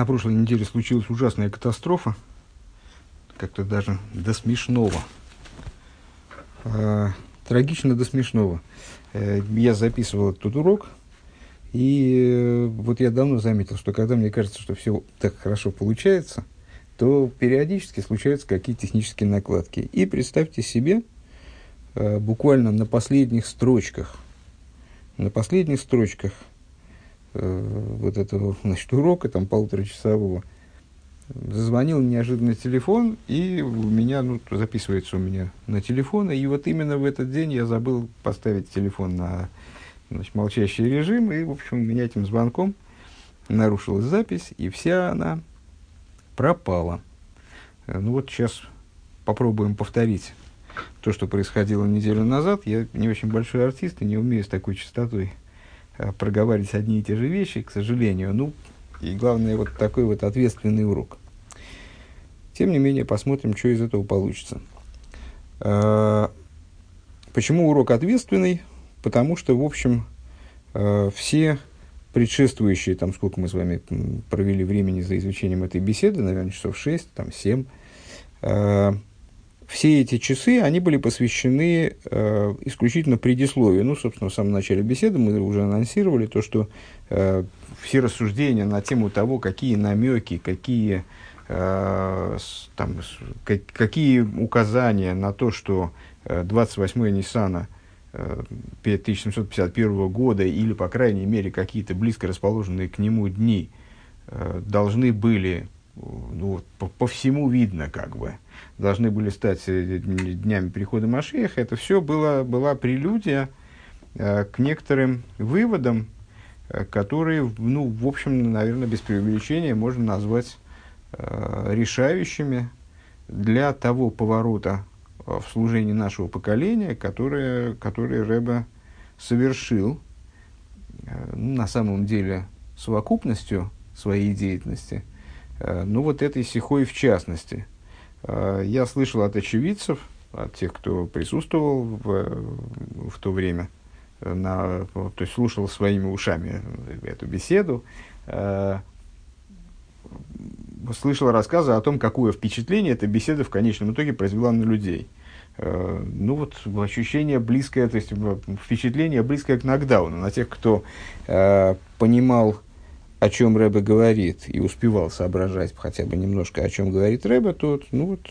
на прошлой неделе случилась ужасная катастрофа, как-то даже до смешного. Э, трагично до смешного. Э, я записывал этот урок, и э, вот я давно заметил, что когда мне кажется, что все так хорошо получается, то периодически случаются какие-то технические накладки. И представьте себе, э, буквально на последних строчках, на последних строчках вот этого значит, урока, там полуторачасового, зазвонил неожиданно телефон, и у меня, ну, записывается у меня на телефон, и вот именно в этот день я забыл поставить телефон на значит, молчащий режим, и, в общем, меня этим звонком нарушилась запись, и вся она пропала. Э, ну вот сейчас попробуем повторить то, что происходило неделю назад. Я не очень большой артист и не умею с такой частотой э, проговаривать одни и те же вещи, к сожалению. Ну, и главное, вот такой вот ответственный урок. Тем не менее, посмотрим, что из этого получится. Э, почему урок ответственный? потому что, в общем, э, все предшествующие, там, сколько мы с вами провели времени за изучением этой беседы, наверное, часов 6, там, 7, э, все эти часы, они были посвящены э, исключительно предисловию. Ну, собственно, в самом начале беседы мы уже анонсировали то, что э, все рассуждения на тему того, какие намеки, какие, э, там, как, какие указания на то, что э, 28-е Ниссана – 1751 года или, по крайней мере, какие-то близко расположенные к нему дни э, должны были, ну, по, по всему видно, как бы, должны были стать э, днями прихода Машеха, это все было, была прелюдия э, к некоторым выводам, которые, ну, в общем, наверное, без преувеличения можно назвать решающими для того поворота в служении нашего поколения, которое, которое Рэбе совершил э, ну, на самом деле совокупностью своей деятельности, э, ну вот этой сихой в частности. Э, я слышал от очевидцев, от тех, кто присутствовал в, в то время, на, то есть слушал своими ушами эту беседу, слышал рассказы о том, какое впечатление эта беседа в конечном итоге произвела на людей. Э, ну вот ощущение близкое, то есть впечатление близкое к нокдауну. На тех, кто э, понимал, о чем Рэбе говорит, и успевал соображать хотя бы немножко, о чем говорит Рэбе, то ну вот,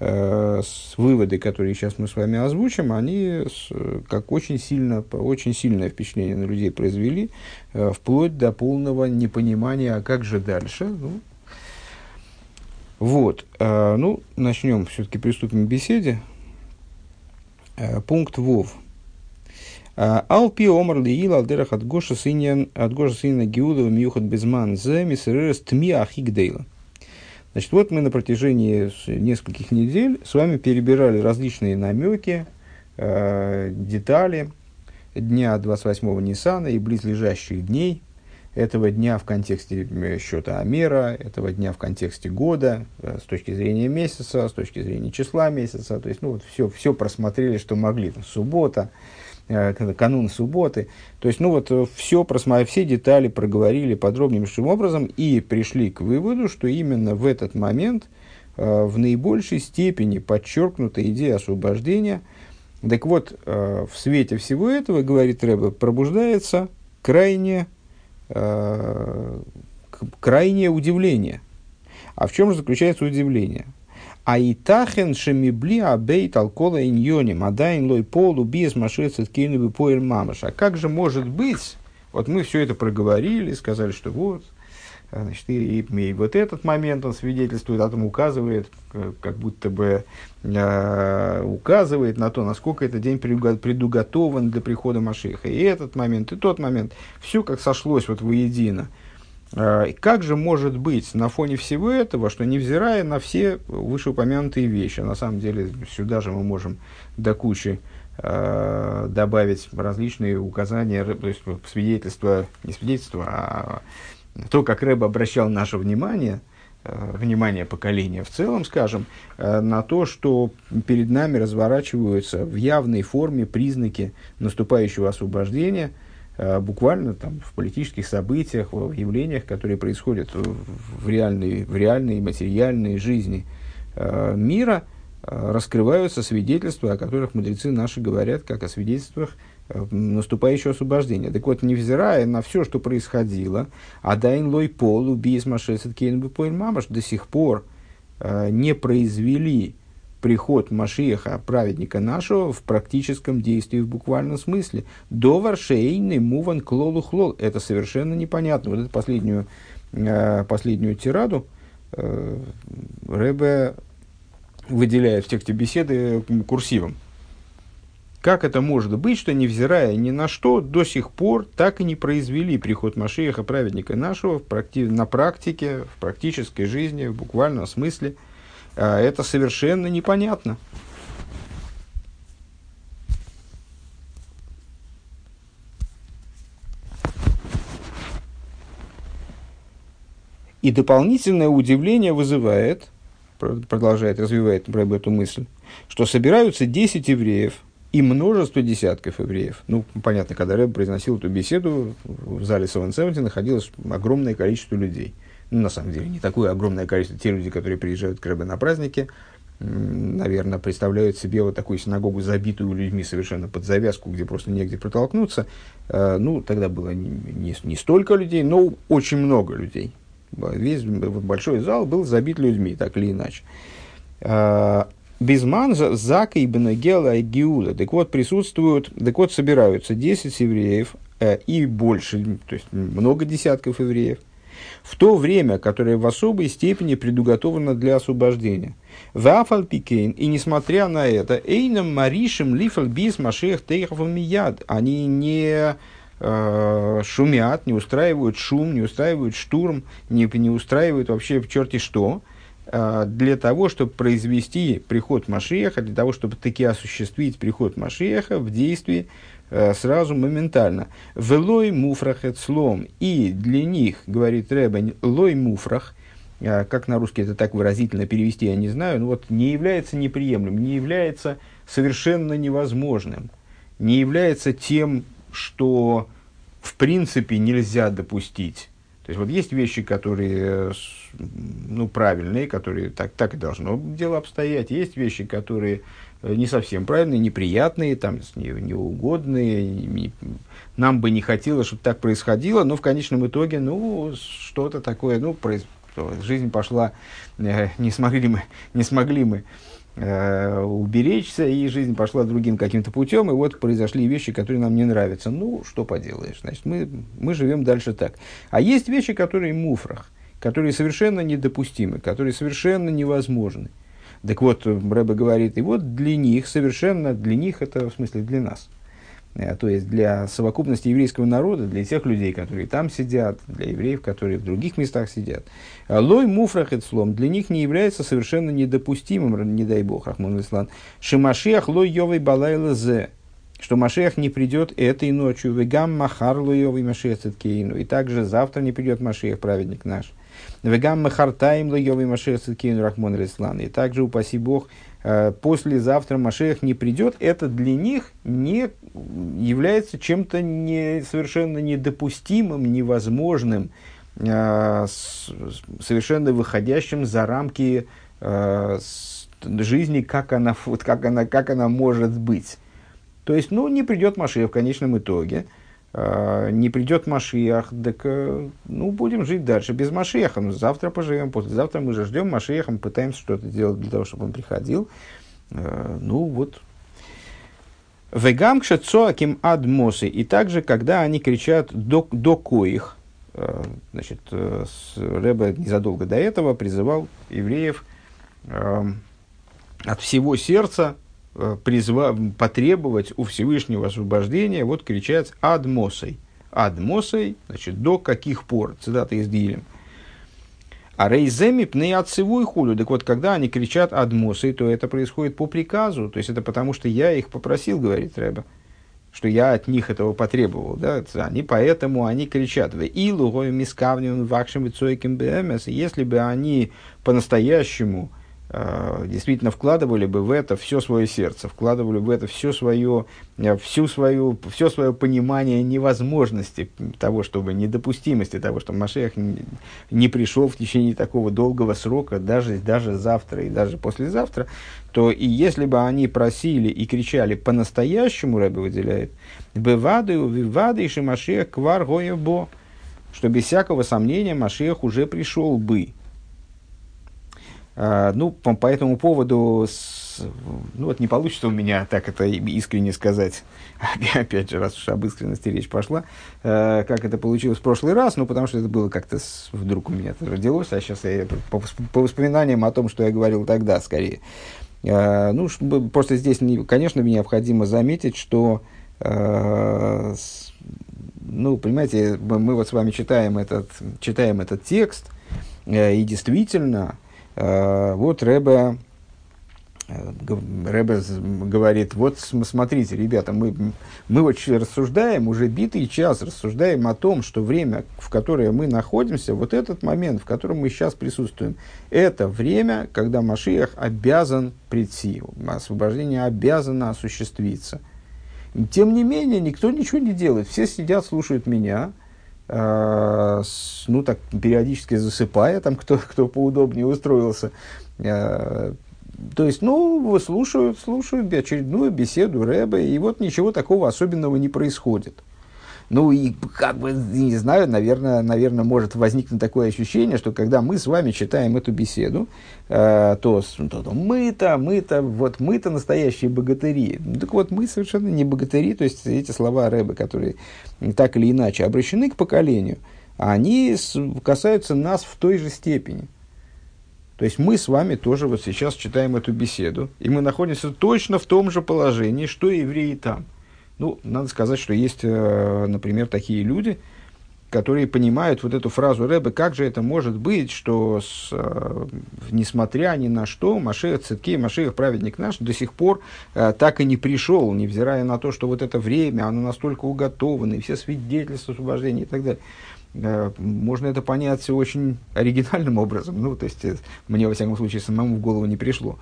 э, с выводы, которые сейчас мы с вами озвучим, они с, как очень, сильно, очень сильное впечатление на людей произвели, э, вплоть до полного непонимания, а как же дальше. Ну, вот, э, ну, начнем, все-таки приступим к беседе. Э, пункт Вов. Алпи омар лиил алдерах от гоша синьян от гоша синьяна гиуда миюхат безман зе мисерес тми ахигдейла. Значит, вот мы на протяжении нескольких недель с вами перебирали различные намеки, э, детали дня 28-го Ниссана и близлежащих дней – этого дня в контексте э, счета Амера, этого дня в контексте года, э, с точки зрения месяца, с точки зрения числа месяца. То есть, ну, вот все, все просмотрели, что могли. Там, суббота, э, канун субботы. То есть, ну, вот все, просмотрели, все детали проговорили подробнейшим образом и пришли к выводу, что именно в этот момент в наибольшей степени подчеркнута идея освобождения. Так вот, в свете всего этого, говорит Рэбе, пробуждается крайне э, крайнее удивление. А в чем же заключается удивление? А и тахен шемибли абейт алкола иньоним, адайн лой полу без машица ткинуби поэль мамаш. А как же может быть, вот мы все это проговорили, сказали, что вот, Значит, и, и, и вот этот момент он свидетельствует о том, указывает, как будто бы э, указывает на то, насколько этот день предуготован для прихода Машиха. И этот момент, и тот момент. Все как сошлось вот воедино. Э, как же может быть на фоне всего этого, что невзирая на все вышеупомянутые вещи, на самом деле сюда же мы можем до кучи э, добавить различные указания, то есть свидетельства, не свидетельства, а то, как Рэб обращал наше внимание, э, внимание поколения в целом, скажем, э, на то, что перед нами разворачиваются в явной форме признаки наступающего освобождения, э, буквально там, в политических событиях, в явлениях, которые происходят в реальной, в реальной материальной жизни э, мира, раскрываются свидетельства, о которых мудрецы наши говорят, как о свидетельствах наступающего освобождения. Так вот, невзирая на все, что происходило, Адайн Лой Пол, убийц Машесет Кейн Мамаш до сих пор не произвели приход Машиеха, праведника нашего, в практическом действии, в буквальном смысле. До варшейны муван клолу хлол. Это совершенно непонятно. Вот эту последнюю, э, последнюю тираду э, Рэбе выделяет в тексте беседы курсивом. Как это может быть, что, невзирая ни на что, до сих пор так и не произвели приход Машиеха, праведника нашего, в практи- на практике, в практической жизни, в буквальном смысле – это совершенно непонятно. И дополнительное удивление вызывает, продолжает, развивает Рэб эту мысль, что собираются 10 евреев и множество десятков евреев. Ну, понятно, когда Рэб произносил эту беседу, в зале Саван находилось огромное количество людей – ну, на самом деле, не такое огромное количество. Те люди, которые приезжают к Рэбе на праздники, наверное, представляют себе вот такую синагогу, забитую людьми совершенно под завязку, где просто негде протолкнуться. Э, ну, тогда было не, не, не столько людей, но очень много людей. Весь большой зал был забит людьми, так или иначе. Э, Безман, Зака и Бенагела и Гиула. Так вот, присутствуют, так вот, собираются 10 евреев э, и больше, то есть много десятков евреев – в то время, которое в особой степени предуготовано для освобождения. Вафал пикейн, и несмотря на это, эйном маришем лифал бис машех мияд, они не э, шумят, не устраивают шум, не устраивают штурм, не, не устраивают вообще в черти что, э, для того, чтобы произвести приход Машеха, для того, чтобы таки осуществить приход Машеха в действии сразу моментально. Велой муфрах слом. И для них, говорит Рэбе, лой муфрах, э, как на русский это так выразительно перевести, я не знаю, но вот не является неприемлемым, не является совершенно невозможным, не является тем, что в принципе нельзя допустить. То есть вот есть вещи, которые ну, правильные, которые так, так и должно дело обстоять. Есть вещи, которые Э, не совсем правильные, неприятные, там, не, неугодные. Не, нам бы не хотелось, чтобы так происходило, но в конечном итоге, ну, что-то такое, ну, произ... жизнь пошла, э, не смогли мы, не смогли мы э, уберечься, и жизнь пошла другим каким-то путем, и вот произошли вещи, которые нам не нравятся. Ну, что поделаешь, значит, мы, мы живем дальше так. А есть вещи, которые муфрах, которые совершенно недопустимы, которые совершенно невозможны. Так вот, Рэбе говорит, и вот для них, совершенно для них, это в смысле для нас, э, то есть для совокупности еврейского народа, для тех людей, которые там сидят, для евреев, которые в других местах сидят. А лой муфрах слом для них не является совершенно недопустимым, не дай бог, Рахман Ислан, шимашиах лой йовой балайла зе, что Машех не придет этой ночью, вегам махар лойовый Машех циткейну, и также завтра не придет Машех, праведник наш. Вегам Махартаем Лайовый Машех Циткин Рахмон Реслан. И также, упаси Бог, э, послезавтра Машех не придет, это для них не является чем-то не, совершенно недопустимым, невозможным, э, совершенно выходящим за рамки э, жизни, как она, вот как, она, как она может быть. То есть, ну, не придет Машех в конечном итоге – не придет Машиях, так э, ну, будем жить дальше без Машиеха. Ну, завтра поживем, послезавтра мы же ждем Машиеха, мы пытаемся что-то делать для того, чтобы он приходил. А, ну, вот. Вегам кшецоаким адмосы. И также, когда они кричат до, до коих, значит, э, Рэбе незадолго до этого призывал евреев от всего сердца Э, призва, потребовать у Всевышнего освобождения, вот кричать «адмосой». «Адмосой», значит, до каких пор? Цитата из Дилем. А рейземи пны отцевой худу. Так вот, когда они кричат «адмосой», то это происходит по приказу. То есть, это потому, что я их попросил, говорит Рэба что я от них этого потребовал, да, они поэтому они кричат, в илу мискавним вакшим и если бы они по-настоящему э, действительно вкладывали бы в это все свое сердце, вкладывали в это все свое, э, всю свою, все свое понимание невозможности того, чтобы недопустимости того, что Машех не, пришел в течение такого долгого срока, даже, даже завтра и даже послезавтра, то и если бы они просили и кричали по-настоящему, Рэбе выделяет, «Бевады, вивады, и Машех квар бо», что без всякого сомнения Машех уже пришел бы. А, ну, по, по этому поводу, с, ну, вот не получится у меня так это искренне сказать, опять же, раз уж об искренности речь пошла, э, как это получилось в прошлый раз, ну, потому что это было как-то с, вдруг у меня это родилось, а сейчас я по, по воспоминаниям о том, что я говорил тогда, скорее. Э, ну, чтобы, просто здесь, не, конечно, необходимо заметить, что, э, с, ну, понимаете, мы, мы вот с вами читаем этот, читаем этот текст, э, и действительно, вот Рэбе, э, Рэбе говорит, вот смотрите, ребята, мы, мы вот рассуждаем, уже битый час рассуждаем о том, что время, в которое мы находимся, вот этот момент, в котором мы сейчас присутствуем, это время, когда Машиах обязан прийти, освобождение обязано осуществиться. Тем не менее, никто ничего не делает, все сидят, слушают меня, Э, ну так периодически засыпая, там кто, кто поудобнее устроился. Э, то есть, ну, слушают, слушают очередную беседу Рэбе, и вот ничего такого особенного не происходит. Ну и как бы, не знаю, наверное, наверное, может возникнуть такое ощущение, что когда мы с вами читаем эту беседу, э, то, то, то мы-то, мы-то, вот мы-то настоящие богатыри. Ну, так вот, мы совершенно не богатыри, то есть эти слова Рэбе, которые так или иначе обращены к поколению, они касаются нас в той же степени. То есть мы с вами тоже вот сейчас читаем эту беседу, и мы находимся точно в том же положении, что и евреи там. Ну, надо сказать, что есть, э, например, такие люди, которые понимают вот эту фразу Рэбе, как же это может быть, что с, э, несмотря ни на что, Машех Циткей, Машех праведник наш, до сих пор э, так и не пришел, невзирая на то, что вот это время, оно настолько уготовано, и все свидетельства освобождения и так далее. Можно это понять очень оригинальным образом, ну, то есть, мне, во всяком случае, самому в голову не пришло,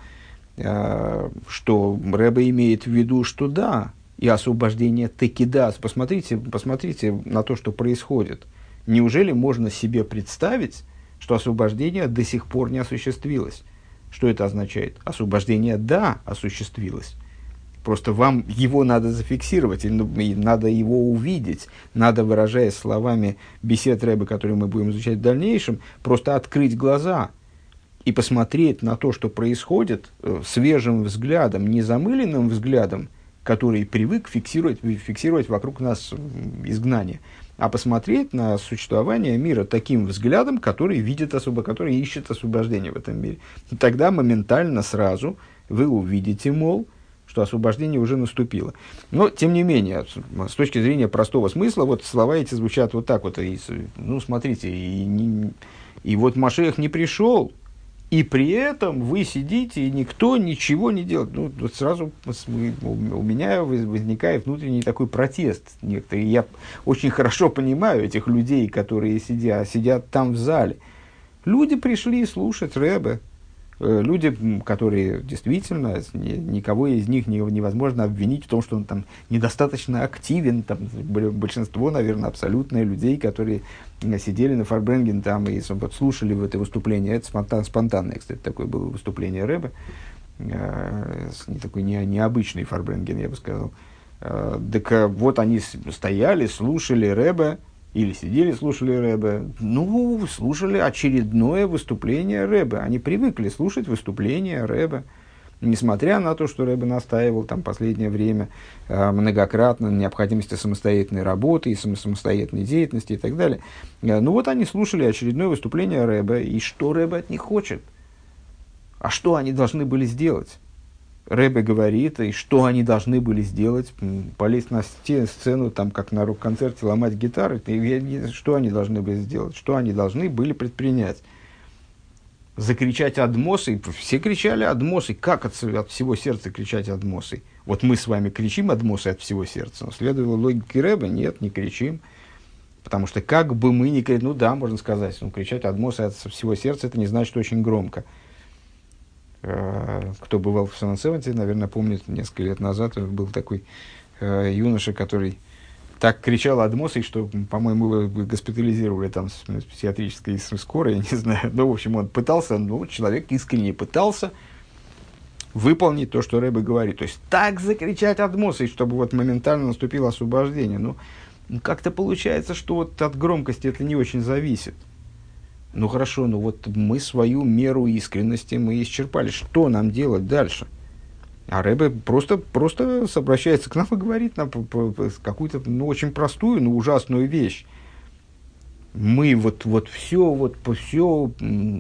что Рэбе имеет в виду, что да, и освобождение текидас. Посмотрите, посмотрите на то, что происходит. Неужели можно себе представить, что освобождение до сих пор не осуществилось? Что это означает? Освобождение, да, осуществилось. Просто вам его надо зафиксировать, и надо его увидеть. Надо, выражаясь словами бесед Рэбы, которые мы будем изучать в дальнейшем, просто открыть глаза и посмотреть на то, что происходит, э, свежим взглядом, незамыленным взглядом – который привык фиксировать, фиксировать вокруг нас изгнание, а посмотреть на существование мира таким взглядом, который видит особо, который ищет освобождение в этом мире. И тогда моментально сразу вы увидите, мол, что освобождение уже наступило. Но, тем не менее, с точки зрения простого смысла, вот слова эти звучат вот так вот. И, ну, смотрите, и, и, вот Машех не пришел, и при этом вы сидите, и никто ничего не делает. Ну, вот сразу у меня возникает внутренний такой протест. Некоторые. Я очень хорошо понимаю этих людей, которые сидят, сидят там в зале. Люди пришли слушать Рэбе, люди, которые действительно, никого из них невозможно обвинить в том, что он там недостаточно активен. Там, большинство, наверное, абсолютные людей, которые э, сидели на Фарбренген там и вот, слушали в это выступление. Это спонтан, спонтанное, кстати, такое было выступление Рэбе. Э, не такой не, необычный Фарбренген, я бы сказал. Так вот они стояли, слушали Рэбе, или сидели, слушали Рэбе. Ну, слушали очередное выступление Рэбе. Они привыкли слушать выступления Рэбе. Несмотря на то, что Рэбе настаивал там последнее время э, многократно на необходимости самостоятельной работы и самостоятельной деятельности и так далее. Э, ну вот они слушали очередное выступление Рэбе. И что Рэбе от них хочет? А что они должны были сделать? Рэбе говорит, и что они должны были сделать, полезть на сцену, там, как на рок-концерте, ломать гитары, что они должны были сделать, что они должны были предпринять. Закричать «Адмосы», все кричали «Адмосы», как от, от всего сердца кричать «Адмосы»? Вот мы с вами кричим «Адмосы» от всего сердца, но следовало логике Рэбе, нет, не кричим. Потому что как бы мы ни кричали, ну да, можно сказать, ну, кричать «Адмосы» от всего сердца, это не значит очень громко. Э, кто бывал в Сан наверное, помнит, несколько лет назад был такой э, юноша, который так кричал Адмосой, что, по-моему, его госпитализировали там с психиатрической скорой, не знаю. Ну, в общем, он пытался, ну, человек искренне пытался выполнить то, что Рэбе говорит. То есть, так закричать Адмосой, чтобы вот моментально наступило освобождение. Ну, как-то получается, что вот от громкости это не очень зависит. Ну, хорошо, ну вот мы свою меру искренности мы исчерпали. Что нам делать дальше? – а Рэбе просто, просто обращается к нам и говорит нам какую-то ну, очень простую, но ужасную вещь. Мы вот, вот все, вот все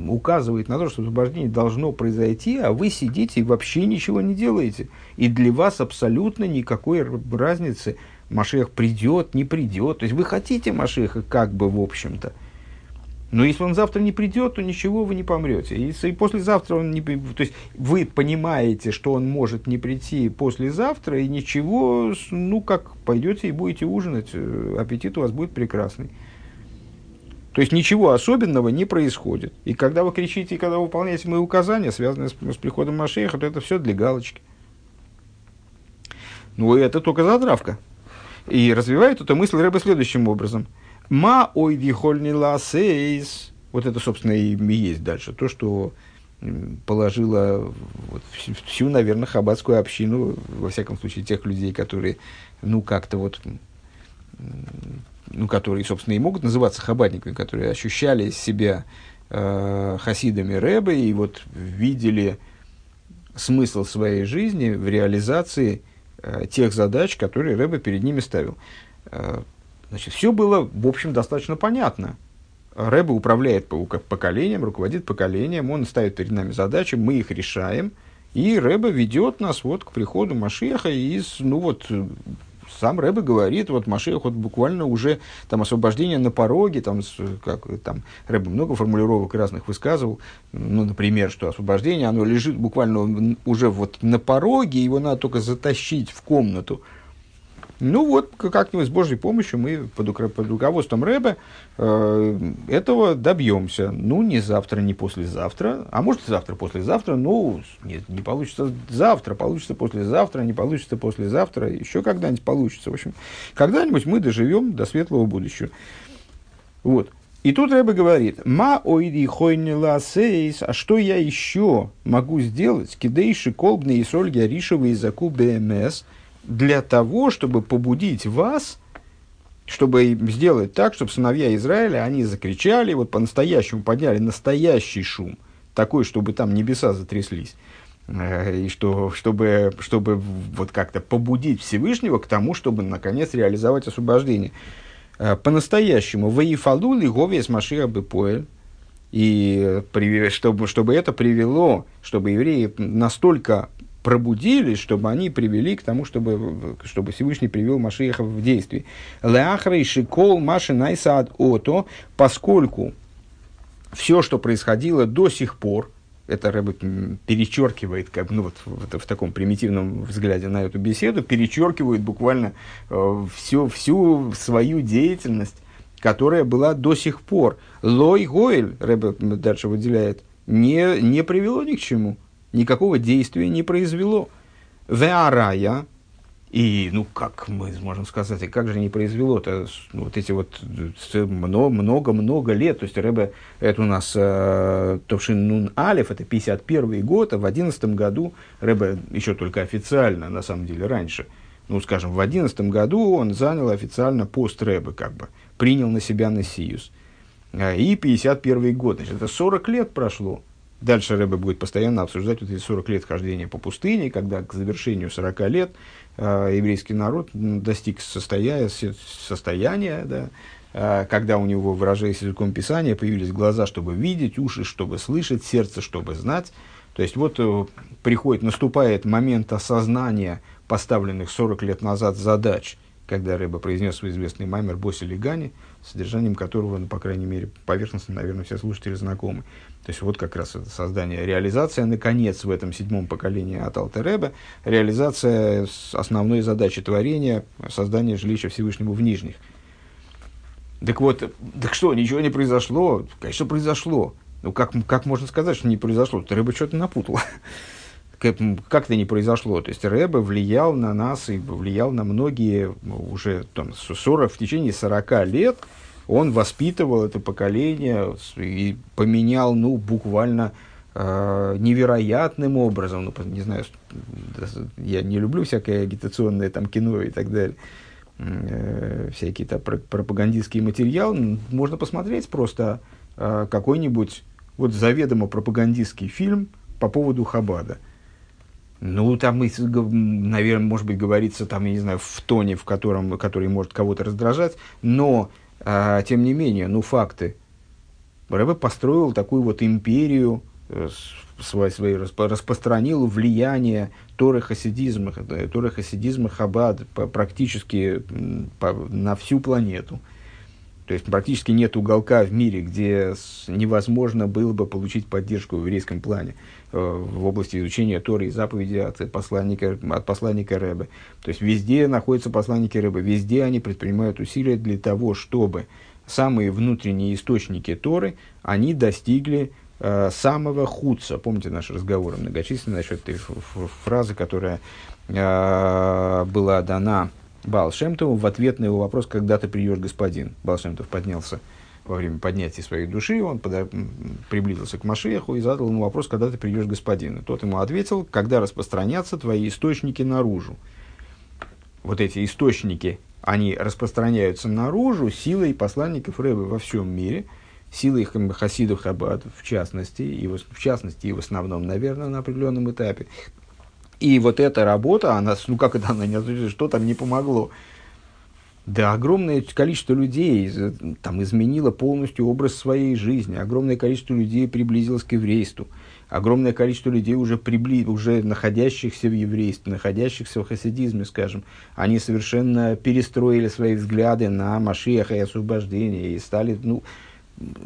указывает на то, что освобождение должно произойти, а вы сидите и вообще ничего не делаете. И для вас абсолютно никакой разницы, Машех придет, не придет. То есть вы хотите Машеха как бы в общем-то. Но если он завтра не придет, то ничего вы не помрете. И послезавтра он не... То есть вы понимаете, что он может не прийти послезавтра, и ничего, ну как, пойдете и будете ужинать, э, аппетит у вас будет прекрасный. То есть ничего особенного не происходит. И когда вы кричите, и когда вы выполняете мои указания, связанные с, с приходом Машеха, то это все для галочки. Ну, это только затравка. И развивает эту мысль Рэба следующим образом – Ма ой вихольни ласейс. Вот это, собственно, и есть дальше. То, что положила вот, всю, наверное, хаббатскую общину, во всяком случае, тех людей, которые, ну, как-то вот, ну, которые, собственно, и могут называться хаббатниками, которые ощущали себя э, хасидами Рэбе и вот видели смысл своей жизни в реализации э, тех задач, которые Рэбе перед ними ставил. Значит, все было, в общем, достаточно понятно. Рэба управляет поколением, руководит поколением, он ставит перед нами задачи, мы их решаем, и Рэба ведет нас вот к приходу Машеха из, ну вот, сам Рэбе говорит, вот Машех вот буквально уже там освобождение на пороге, там, как, там Рэбе много формулировок разных высказывал, ну, например, что освобождение, оно лежит буквально уже вот на пороге, его надо только затащить в комнату, ну вот, как-нибудь с Божьей помощью мы под, под руководством Рэбе э, этого добьемся. Ну, не завтра, не послезавтра, а может завтра, послезавтра, ну, не, не получится завтра, получится послезавтра, не получится послезавтра, еще когда-нибудь получится. В общем, когда-нибудь мы доживем до светлого будущего. Вот. И тут Рэбе говорит, «Ма ойди хойни ласейс, а что я еще могу сделать? Кидейши колбны и сольги аришевы и заку БМС – для того, чтобы побудить вас, чтобы сделать так, чтобы сыновья Израиля, они закричали, вот по-настоящему подняли настоящий шум, такой, чтобы там небеса затряслись, э, и что, чтобы, чтобы вот как-то побудить Всевышнего к тому, чтобы наконец реализовать освобождение. Э, по-настоящему, воефалули говес машия бепоэль, и чтобы, чтобы это привело, чтобы евреи настолько пробудились, чтобы они привели к тому, чтобы, чтобы Всевышний привел Машиеха в действие. Леахра и шикол маши найсад ото, поскольку все, что происходило до сих пор, это Рэбе перечеркивает, как, ну, вот в, в таком примитивном взгляде на эту беседу, перечеркивает буквально э, всю, всю свою деятельность, которая была до сих пор. Лой Гойль, Рэбе дальше выделяет, не, не привело ни к чему никакого действия не произвело. Веарая, и, ну, как мы можем сказать, и как же не произвело-то ну, вот эти вот много-много лет, то есть Рэбе, это у нас э, Товшин Нун Алиф, это 51 год, а в 11 году Рэбе еще только официально, на самом деле, раньше, ну, скажем, в 11 году он занял официально пост Рэбе, как бы, принял на себя Насиюс. Э, и 51 год, значит, это 40 лет прошло. Дальше Рэбе будет постоянно обсуждать вот эти 40 лет хождения по пустыне, когда к завершению 40 лет э, еврейский народ достиг состояния, состояния да, э, когда у него, выражаясь языком Писания, появились глаза, чтобы видеть, уши, чтобы слышать, сердце, чтобы знать. То есть вот э, приходит, наступает момент осознания поставленных 40 лет назад задач, когда Рэба произнес свой известный маймер Боси Лигани, содержанием которого, ну, по крайней мере, поверхностно, наверное, все слушатели знакомы. То есть вот как раз это создание, реализация, наконец, в этом седьмом поколении от Алтереба, реализация основной задачи творения, создание жилища Всевышнему в Нижних. Так вот, так что, ничего не произошло? Конечно, произошло. Ну, как, как можно сказать, что не произошло? Ты рыба что-то напутал. как, это не произошло? То есть Рэбе влиял на нас и влиял на многие уже там, 40, в течение 40 лет. Он воспитывал это поколение и поменял, ну, буквально э, невероятным образом. Ну, не знаю, я не люблю всякое агитационное там кино и так далее. Э, всякие там пропагандистские материалы, можно посмотреть просто э, какой-нибудь вот заведомо пропагандистский фильм по поводу Хабада – ну, там, наверное, может быть, говорится, там, я не знаю, в тоне, в котором, который может кого-то раздражать, но, а, тем не менее, ну, факты. Рэбе построил такую вот империю, э, свой, свой, распространил влияние Торы хасидизма, э, Торы хасидизма Хабад практически на всю планету. То есть практически нет уголка в мире, где невозможно было бы получить поддержку в еврейском плане э, в области изучения Торы и заповеди от посланника, от посланника Рэбе. То есть везде находятся посланники Рэбе, везде они предпринимают усилия для того, чтобы самые внутренние источники Торы, они достигли э, самого худца. Помните наш разговор многочисленный насчет этой фразы, которая э, была дана Балшемтову в ответ на его вопрос, когда ты придешь, господин. Балшемтов поднялся во время поднятия своей души, он подо... приблизился к Машеху и задал ему вопрос, когда ты придешь, господин. И тот ему ответил, когда распространятся твои источники наружу. Вот эти источники, они распространяются наружу силой посланников Рэбы во всем мире, силой их хасидов Хаббат в частности, и в, в частности и в основном, наверное, на определенном этапе, и вот эта работа, она, ну как это она не что там не помогло? Да, огромное количество людей там изменило полностью образ своей жизни, огромное количество людей приблизилось к еврейству, огромное количество людей уже, прибли... уже находящихся в еврействе, находящихся в хасидизме, скажем, они совершенно перестроили свои взгляды на Машеха и освобождение и стали, ну,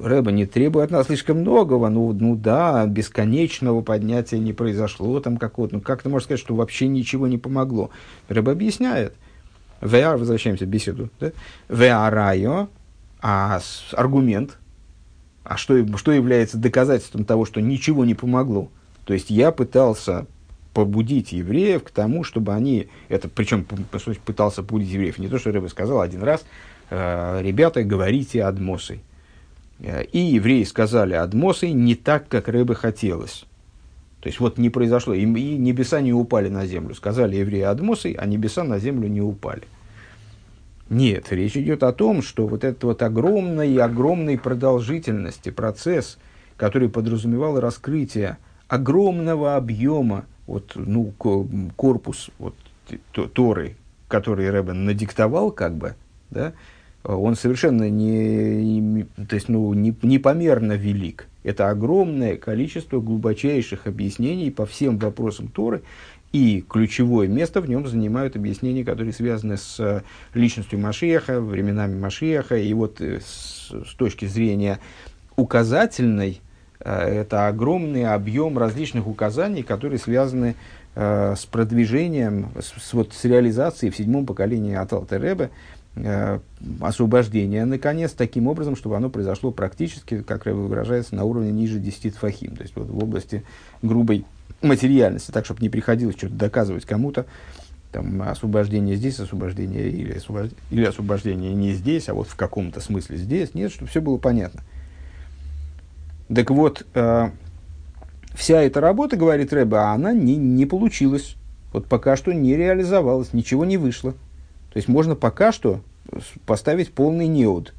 Рэба не требует от нас слишком многого, ну, ну да, бесконечного поднятия не произошло там какого-то, ну как ты можешь сказать, что вообще ничего не помогло? Рэба объясняет. ВА, возвращаемся к беседу, да? ВА а аргумент, а что, что является доказательством того, что ничего не помогло? То есть я пытался побудить евреев к тому, чтобы они, это причем пытался побудить евреев, не то, что Рэба сказал один раз, э, ребята, говорите адмосой. Э, и евреи сказали Адмосой не так, как рыбы хотелось. То есть вот не произошло, и, небеса не упали на землю. Сказали евреи Адмосой, а небеса на землю не упали. Нет, речь идет о том, что вот этот вот огромной огромной продолжительности процесс, который подразумевал раскрытие огромного объема, вот, ну, корпус вот, Торы, который Рэббен надиктовал, как бы, да, он совершенно не, то есть, ну, не, непомерно велик. Это огромное количество глубочайших объяснений по всем вопросам Торы, и ключевое место в нем занимают объяснения, которые связаны с личностью Машеха, временами Машеха, и вот э, с, с точки зрения указательной, э, это огромный объем различных указаний, которые связаны э, с продвижением, с, с, вот, с реализацией в седьмом поколении от Алтеребе, Э, освобождения, наконец, таким образом, чтобы оно произошло практически, как выражается, на уровне ниже 10 тфахим, то есть вот в области грубой материальности, так, чтобы не приходилось что-то доказывать кому-то, там, освобождение здесь, освобождение или, освобождение, или освобождение не здесь, а вот в каком-то смысле здесь, нет, чтобы все было понятно. Так вот, э, вся эта работа, говорит Рэба, она не, не получилась, вот пока что не реализовалась, ничего не вышло. То есть можно пока что поставить полный неуд.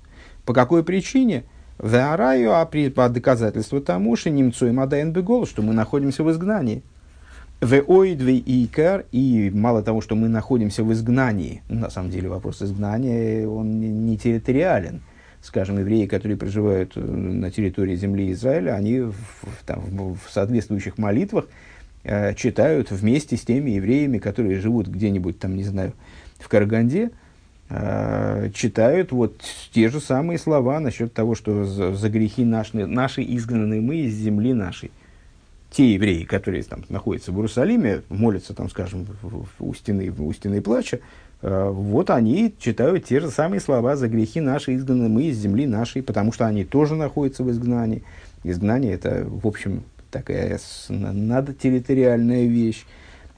По какой причине? Веараю, а при, по доказательству тому, что немцу и мадайн бегол, что мы находимся в изгнании. Веоидвей и икар, и мало того, что мы находимся в изгнании, на самом деле вопрос изгнания, он не, территориален. Скажем, евреи, которые проживают э, на территории земли Израиля, они в, там, в соответствующих молитвах э, читают вместе с теми евреями, которые живут где-нибудь там, не знаю, в Караганде, э, читают вот те же самые слова насчет того, что за, за грехи наши, наши изгнаны мы из земли нашей. Те евреи, которые там находятся в Иерусалиме, молятся там, скажем, в, в, у, стены, у стены плача, э, вот они читают те же самые слова за грехи наши изгнаны мы из земли нашей, потому что они тоже находятся в изгнании. Изгнание – это, в общем, такая надотерриториальная вещь.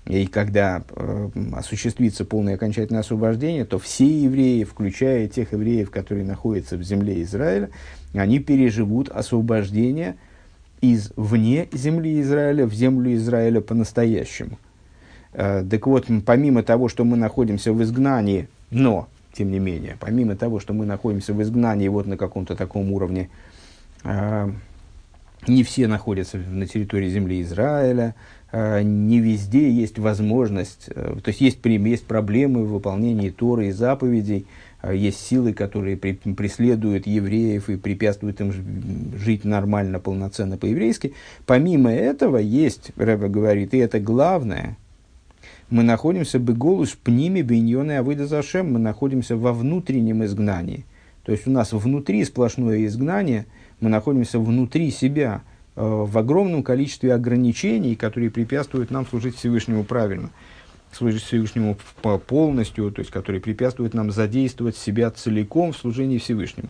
И когда э, осуществится полное окончательное освобождение, то все евреи, включая тех евреев, которые находятся в земле Израиля, они переживут освобождение из вне земли Израиля в землю Израиля по-настоящему. Э, так вот, помимо того, что мы находимся в изгнании, но, тем не менее, помимо того, что мы находимся в изгнании вот на каком-то таком уровне, э, не все находятся на территории земли Израиля, не везде есть возможность, э, то есть есть, есть проблемы в выполнении Торы и заповедей, э, есть силы, которые при, преследуют евреев и препятствуют им жить нормально, полноценно по-еврейски. Помимо этого есть, Рэба говорит, и это главное, мы находимся бы голос пними биньоны авыда зашем, мы находимся во внутреннем изгнании. То есть у нас внутри сплошное изгнание, мы находимся внутри себя – Э, в огромном количестве ограничений, которые препятствуют нам служить Всевышнему правильно, служить Всевышнему полностью, то есть которые препятствуют нам задействовать себя целиком в служении Всевышнему.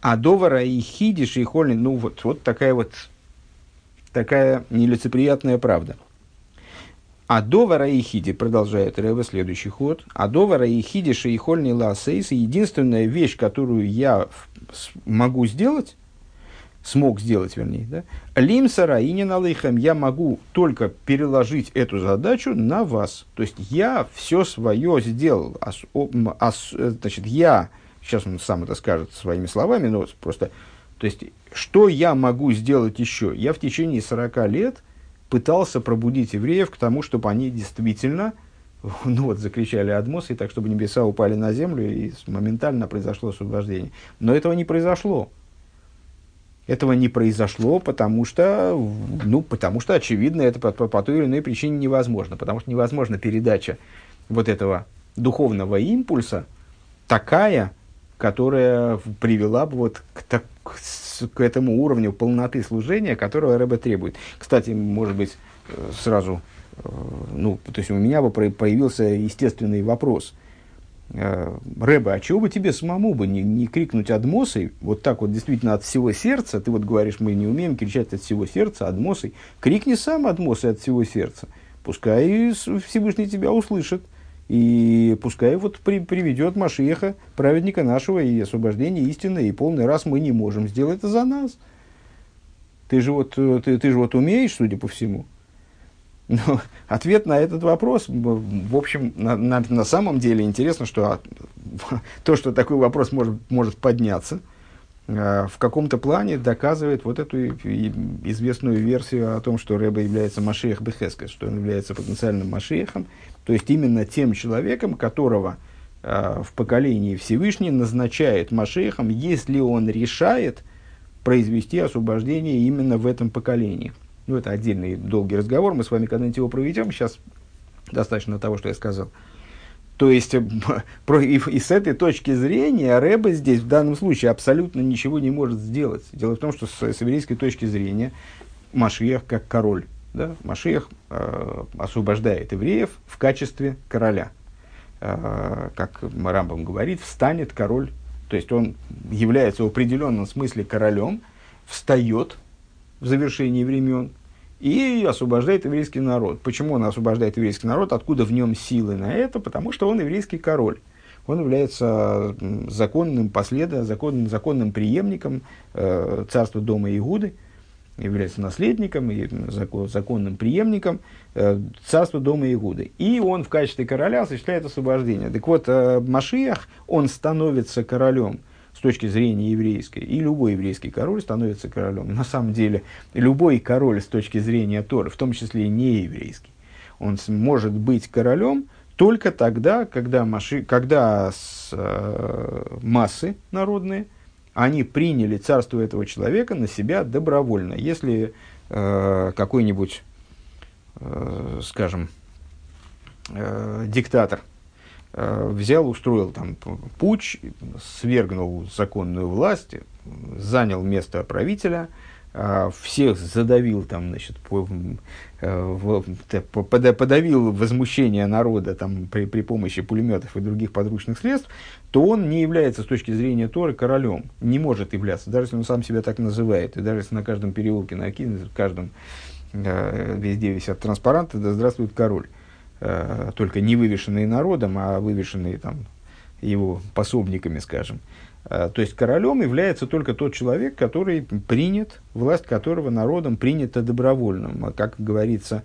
А довара и хидиш и холин, ну вот, вот такая вот такая нелицеприятная правда. А довара и хиди, продолжает Рэва следующий ход, а довара и хидиш и хольни ласейс, единственная вещь, которую я могу сделать, смог сделать, вернее, да, лимсара и не налыхам, я могу только переложить эту задачу на вас. То есть я все свое сделал. Ас, ас, значит, я, сейчас он сам это скажет своими словами, но просто, то есть, что я могу сделать еще? Я в течение 40 лет пытался пробудить евреев к тому, чтобы они действительно, ну вот, закричали Адмосы, так, чтобы небеса упали на землю, и моментально произошло освобождение. Но этого не произошло. Этого не произошло, потому что, ну, потому что, очевидно, это по, по, по той или иной причине невозможно. Потому что невозможна передача вот этого духовного импульса такая, которая привела бы вот к, так, к этому уровню полноты служения, которого Рэбе требует. Кстати, может быть, э, сразу, э, ну, то есть у меня бы появился естественный вопрос – Э, Рэба, а чего бы тебе самому бы не, не крикнуть адмосой, вот так вот действительно от всего сердца, ты вот говоришь, мы не умеем кричать от всего сердца, адмосой, крикни сам адмосой от всего сердца, пускай Всевышний тебя услышит, и пускай вот при, приведет Машеха, праведника нашего, и освобождение истины, и полный раз мы не можем сделать это за нас. Ты же вот, э, ты, ты же вот умеешь, судя по всему. Но ответ на этот вопрос, в общем, на, на, на самом деле интересно, что то, что такой вопрос может, может подняться, э, в каком-то плане доказывает вот эту известную версию о том, что Рэба является Машиях Бехескес, что он является потенциальным Машиехом, то есть именно тем человеком, которого э, в поколении Всевышний назначает Машиехом, если он решает произвести освобождение именно в этом поколении – ну, это отдельный долгий разговор, мы с вами когда-нибудь его проведем, сейчас достаточно того, что я сказал. То есть, про, и, и с этой точки зрения Рэба здесь в данном случае абсолютно ничего не может сделать. Дело в том, что с, с еврейской точки зрения Машиях как король. Да? Машиях э, освобождает евреев в качестве короля. Э, как Рамбам говорит, встанет король. То есть он является в определенном смысле королем, встает в завершении времен и освобождает еврейский народ. Почему он освобождает еврейский народ? Откуда в нем силы на это? Потому что он еврейский король. Он является законным последом, законным, законным преемником э, царства дома Игуды, является наследником и закон, законным преемником э, царства дома Игуды. И он в качестве короля осуществляет освобождение. Так вот, э, Машиях, он становится королем – точки зрения еврейской, и любой еврейский король становится королем. На самом деле, любой король с точки зрения Торы, в том числе не еврейский, он может быть королем только тогда, когда, маши, когда с, э, массы народные, они приняли царство этого человека на себя добровольно. Если э, какой-нибудь, э, скажем, э, диктатор – взял, устроил там путь, свергнул законную власть, занял место правителя, а, всех задавил там, значит, э, подавил возмущение народа там, при, при помощи пулеметов и других подручных средств, то он не является с точки зрения Торы королем, не может являться, даже если он сам себя так называет, и даже если на каждом переулке, на каждом э, везде висят транспаранты, да здравствует король, э, только не вывешенные народом, а вывешенные там его пособниками, скажем. Э, то есть королем является только тот человек, который принят, власть которого народом принята добровольно. Как говорится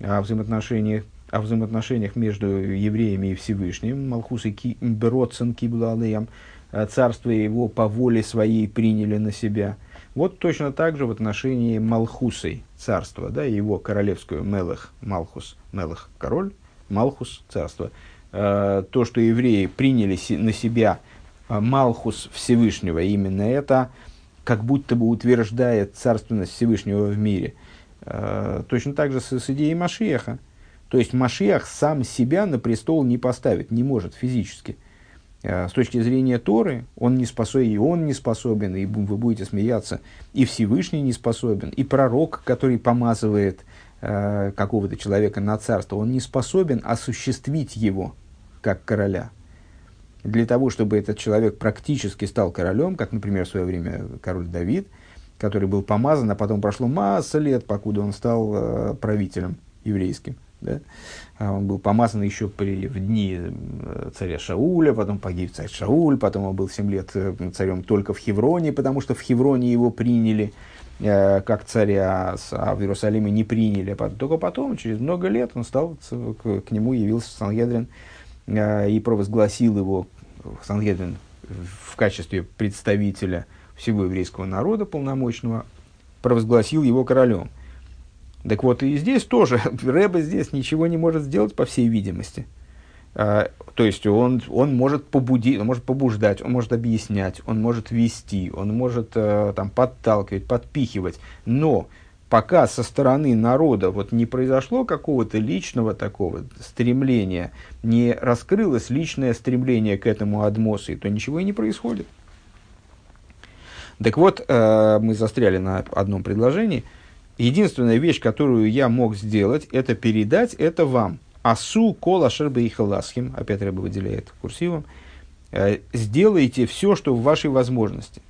о взаимоотношениях, о взаимоотношениях между евреями и Всевышним, Малхус и ки, Бродцен Киблалеям, э, царство его по воле своей приняли на себя. Вот точно так же в отношении Малхусой, царства, да, его королевскую Мелах, Малхус, Мелах король, Малхус, царство. Э, то, что евреи приняли на себя а, Малхус Всевышнего. Именно это как будто бы утверждает царственность Всевышнего в мире. А, точно так же с, с идеей Машиаха. То есть Машиах сам себя на престол не поставит, не может физически. С точки зрения Торы, он не способен, и он не способен, и вы будете смеяться, и Всевышний не способен, и пророк, который помазывает какого-то человека на царство, он не способен осуществить его как короля для того, чтобы этот человек практически стал королем, как, например, в свое время король Давид, который был помазан, а потом прошло масса лет, покуда он стал э, правителем еврейским. Да? А он был помазан еще при, в дни э, царя Шауля, потом погиб царь Шауль, потом он был 7 лет э, царем только в Хевроне, потому что в Хевроне его приняли э, как царя, а в Иерусалиме не приняли. Только потом, через много лет, он стал, к, нему явился Сангедрин э, и провозгласил его Сангедрин в качестве представителя всего еврейского народа полномочного, провозгласил его королем. Так вот, и здесь тоже Рэба здесь ничего не может сделать, по всей видимости. А, то есть он, он может побудить, он может побуждать, он может объяснять, он может вести, он может а, там, подталкивать, подпихивать. Но пока со стороны народа вот не произошло какого-то личного такого стремления, не раскрылось личное стремление к этому адмосу, то ничего и не происходит. Так вот, э, мы застряли на одном предложении. Единственная вещь, которую я мог сделать, это передать это вам. Асу кола шербе и опять рыба выделяет курсивом, э, сделайте все, что в вашей возможности.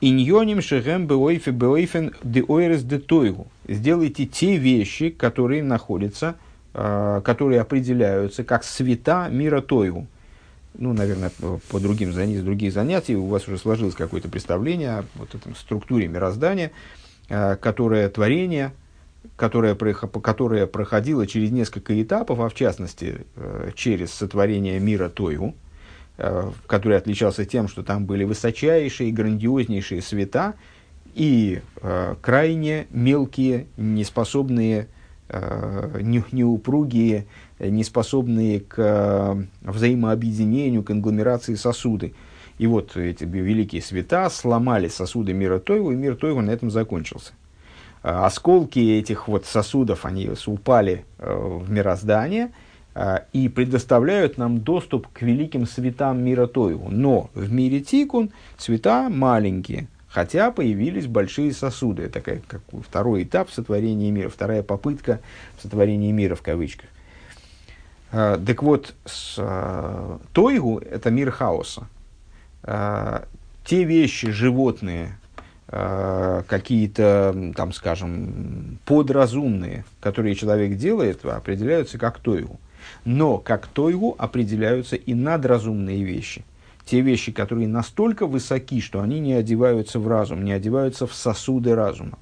Иньоним шехем беойфе беойфен де ойрес де тойгу. Сделайте те вещи, которые находятся, э, которые определяются как света мира тойгу. Ну, наверное, по другим занятиям, других занятий у вас уже сложилось какое-то представление о вот этом структуре мироздания, э, которое творение, которое, которое проходило через несколько этапов, а в частности э, через сотворение мира Тойгу, Э, который отличался тем, что там были высочайшие, грандиознейшие света и э, крайне мелкие, неспособные, не, неупругие, неспособные к взаимообъединению, к конгломерации сосуды. И вот эти великие света сломали сосуды мира Тойгу, и мир Тойгу на этом закончился. Э, осколки этих вот сосудов, они упали э, в мироздание – а, и предоставляют нам доступ к великим светам мира Тойгу. Но в мире Тикун света маленькие, хотя появились большие сосуды. Это как, как второй этап сотворения мира, вторая попытка сотворения мира в кавычках. А, так вот, с, а, Тойгу – это мир хаоса. те вещи животные, какие-то, там, скажем, подразумные, которые человек делает, определяются как Тойгу. Но как Тойгу определяются и надразумные вещи. Те вещи, которые настолько высоки, что они не одеваются в разум, не одеваются в сосуды разума.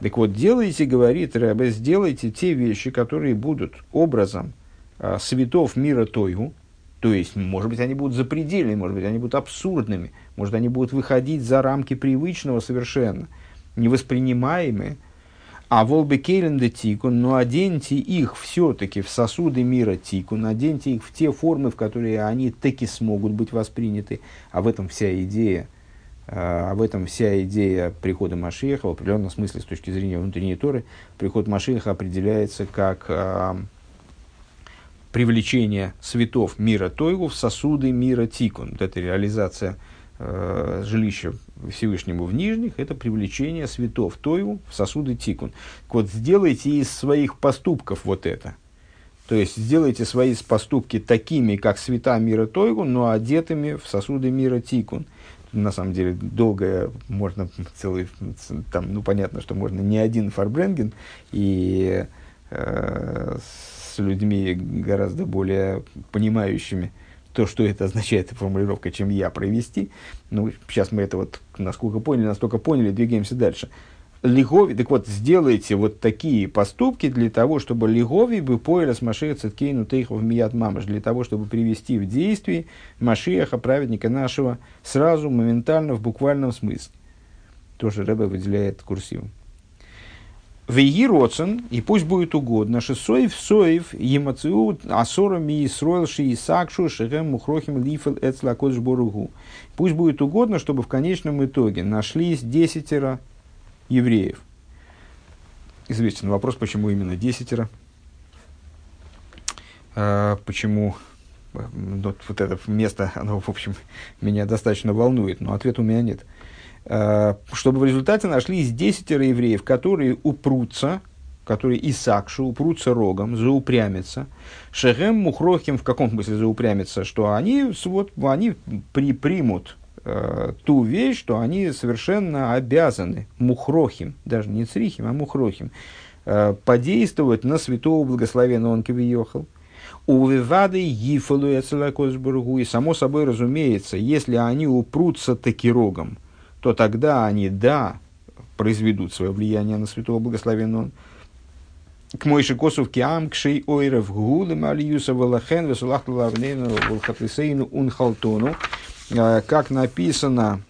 Так вот, делайте, говорит Рэбе, сделайте те вещи, которые будут образом а, светов мира Тойгу, то есть, может быть, они будут запредельными, может быть, они будут абсурдными, может, они будут выходить за рамки привычного совершенно, невоспринимаемые – а волбе кейленде тикун, но оденьте их все-таки в сосуды мира тикун, оденьте их в те формы, в которые они таки смогут быть восприняты. А в этом вся идея, а в этом вся идея прихода Машиеха, в определенном смысле, с точки зрения внутренней Торы, приход Машиеха определяется как а, привлечение светов мира Тойгу в сосуды мира Тикун. Вот это реализация э, жилища Всевышнему в нижних, это привлечение светов Тойву в сосуды Тикун. Вот сделайте из своих поступков вот это. То есть сделайте свои поступки такими, как света мира Тойгу, но одетыми в сосуды мира Тикун. На самом деле, долгое, можно целый, там, ну, понятно, что можно не один фарбренген, и э, людьми гораздо более понимающими то, что это означает, эта формулировка, чем я провести. Ну, сейчас мы это вот, насколько поняли, настолько поняли, двигаемся дальше. Лигови, так вот, сделайте вот такие поступки для того, чтобы Лигови бы поэра с Машея Циткейну Тейхов Мият Мамаш, для того, чтобы привести в действие Машеяха, праведника нашего, сразу, моментально, в буквальном смысле. Тоже Рэбе выделяет курсивом. Веги роцен, и пусть будет угодно, шесоев соев емациут асорами и сроилши и сакшу шехем мухрохим лифел эцлакодж боругу. Пусть будет угодно, чтобы в конечном итоге нашлись десятеро евреев. Известен вопрос, почему именно десятеро. А, почему вот, вот это место, оно, в общем, меня достаточно волнует, но ответа у меня нет. Э, чтобы в результате нашлись десятеро евреев, которые упрутся, которые Исакшу, упрутся рогом, заупрямятся. Шехем Мухрохим в каком смысле заупрямятся? Что они, вот, они при, примут э, ту вещь, что они совершенно обязаны, Мухрохим, даже не Црихим, а Мухрохим, э, подействовать на святого благословенного он Кавиохал. У Вивады Ефалу и само собой разумеется, если они упрутся таки рогом, то тогда они, да, произведут свое влияние на святого благословенного. К Мойши Косов Киам, Кшей Ойров Гулем Алиюса Валахен, Весулах Лавнейну, Волхатлисейну Унхалтону, а, как написано,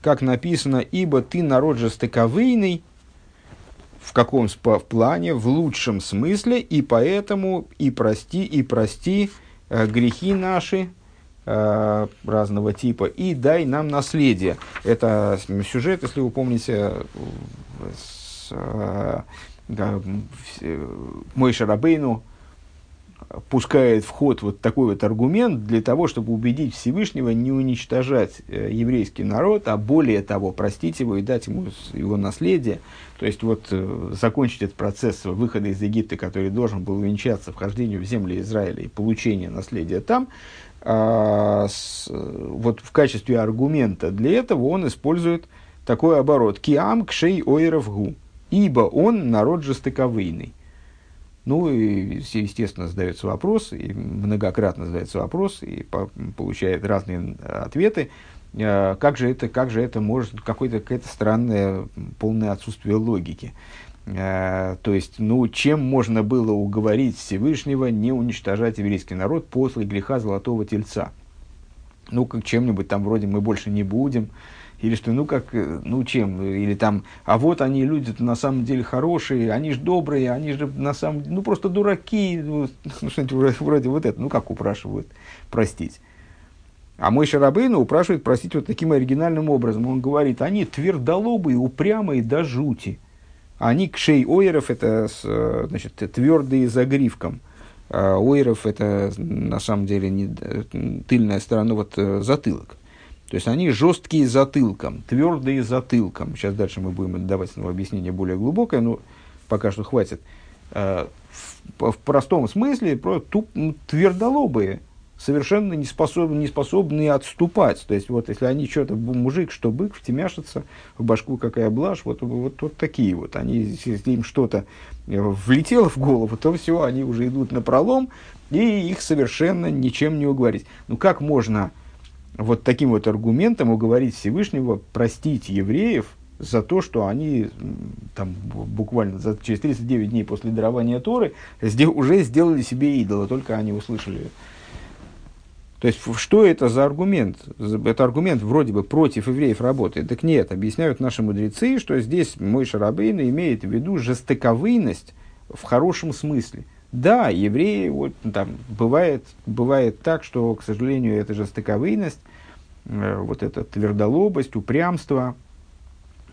как написано, ибо ты народ жестоковыйный, в каком в плане, в лучшем смысле, и поэтому и прости, и прости э, грехи наши, Э, разного типа, и дай нам наследие. Это сюжет, если вы помните, с, э, да, мой Шарабейну пускает в ход вот такой вот аргумент для того, чтобы убедить Всевышнего не уничтожать э, еврейский народ, а более того, простить его и дать ему его наследие. То есть вот закончить этот процесс выхода из Египта, который должен был венчаться вхождению в земли Израиля и получения наследия там, а, с, вот в качестве аргумента для этого он использует такой оборот. Киам кшей ойров гу. Ибо он народ жестоковыйный. Ну, и, естественно, задается вопрос, и многократно задается вопрос, и по, получает разные ответы. А, как же это, как же это может, какое-то, какое-то странное, полное отсутствие логики. Э, то есть, ну, чем можно было уговорить Всевышнего не уничтожать еврейский народ после греха Золотого Тельца? Ну, как чем-нибудь там вроде мы больше не будем, или что, ну как, э, ну чем, или там, а вот они люди на самом деле хорошие, они же добрые, они же на самом деле, ну просто дураки, ну, ну что-нибудь вроде, вот это, ну как упрашивают простить. А мой Шарабейну упрашивает простить вот таким оригинальным образом. Он говорит, они твердолобые, упрямые до жути. Они кшей ойров, это э, значит, твердые загривком. А ойров это на самом деле не, тыльная сторона, вот э, затылок. То есть они жесткие затылком, твердые затылком. Сейчас дальше мы будем давать объяснение более глубокое, но пока что хватит. Э, в, в простом смысле, туп, ну, твердолобые, совершенно не способны, не способны отступать. То есть, вот если они что-то, мужик, что бык, втемяшится, в башку какая блажь, вот, вот, вот такие вот. Они, если им что-то э, влетело в голову, то все, они уже идут на пролом, и их совершенно ничем не уговорить. Ну, как можно вот таким вот аргументом уговорить Всевышнего простить евреев за то, что они там, буквально за, через 39 дней после дарования Торы уже сделали себе идола, только они услышали то есть, что это за аргумент? Это аргумент вроде бы против евреев работает. Так нет, объясняют наши мудрецы, что здесь мой Шарабейн имеет в виду жестоковыйность в хорошем смысле. Да, евреи, вот, там, бывает, бывает так, что, к сожалению, эта жестоковыйность, э, вот эта твердолобость, упрямство,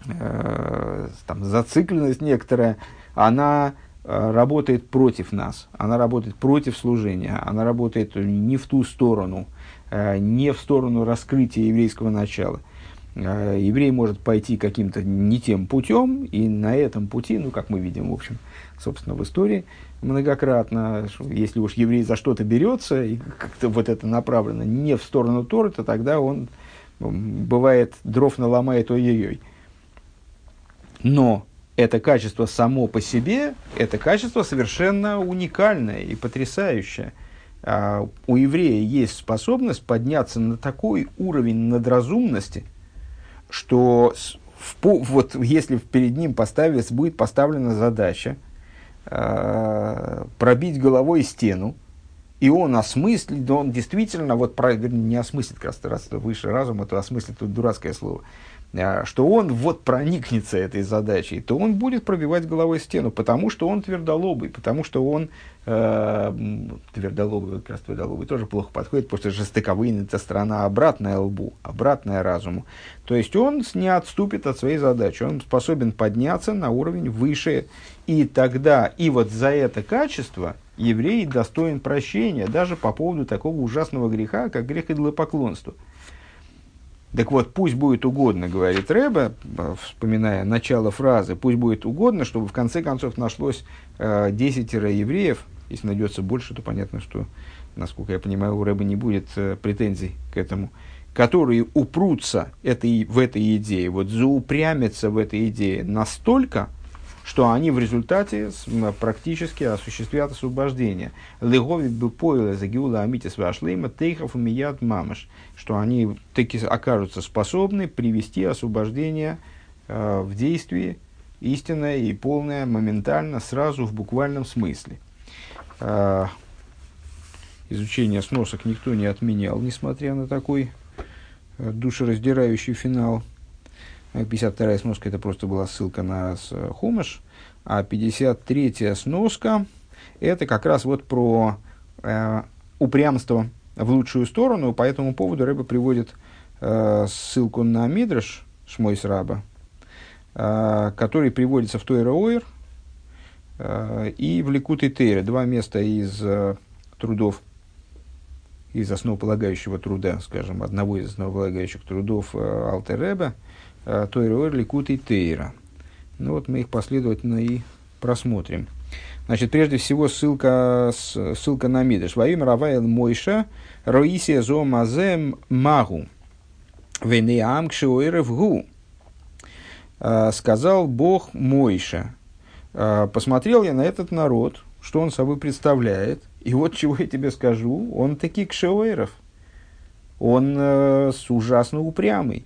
э, там, зацикленность некоторая, она Э, работает против нас, она работает против служения, она работает не в ту сторону, э, не в сторону раскрытия еврейского начала. Э, еврей может пойти каким-то не тем путем, и на этом пути, ну, как мы видим, в общем, собственно, в истории многократно, если уж еврей за что-то берется, и как-то вот это направлено не в сторону Торы, то тогда он, бывает, дров наломает ой-ой-ой. Но это качество само по себе, это качество совершенно уникальное и потрясающее. А у еврея есть способность подняться на такой уровень надразумности, что в, вот если перед ним поставить, будет поставлена задача пробить головой стену, и он осмыслит, он действительно, вот про, не осмыслит, как раз выше разум, это осмыслит, тут дурацкое слово, а, что он вот проникнется этой задачей, то он будет пробивать головой стену, потому что он твердолобый, потому что он э, твердолобый, как раз твердолобый тоже плохо подходит, потому что жестоковыйная это сторона обратная лбу, обратная разуму. То есть он не отступит от своей задачи, он способен подняться на уровень выше, и тогда, и вот за это качество еврей достоин прощения, даже по поводу такого ужасного греха, как грех идолопоклонства. Так вот, пусть будет угодно, говорит Рэба, вспоминая начало фразы, пусть будет угодно, чтобы в конце концов нашлось э, десятеро евреев, если найдется больше, то понятно, что, насколько я понимаю, у Рэба не будет э, претензий к этому, которые упрутся этой, в этой идее, вот заупрямятся в этой идее настолько, что они в результате практически осуществят освобождение. Легови бы поила за гиула амитис вашлейма тейхов умият мамаш, что они таки окажутся способны привести освобождение э, в действии истинное и полное моментально, сразу в буквальном смысле. Э, изучение сносок никто не отменял, несмотря на такой э, душераздирающий финал. 52-я сноска это просто была ссылка на Хумаш, а 53-я сноска это как раз вот про э, упрямство в лучшую сторону. По этому поводу Рэба приводит э, ссылку на Мидраш Шмойс Раба, э, который приводится в Тойра Ойр э, и в Ликут Тейре. Два места из э, трудов из основополагающего труда, скажем, одного из основополагающих трудов э, Алтереба, Э, Тойрор, Ликут и Тейра. Ну вот мы их последовательно и просмотрим. Значит, прежде всего ссылка, ссылка на Мидрш. Во имя Равайл Мойша, Роисия Зомазем Магу, Венеам Гу. Э, сказал Бог Мойша. «Э, посмотрел я на этот народ, что он собой представляет, и вот чего я тебе скажу, он таки кшеуэров. Он э, ужасно упрямый.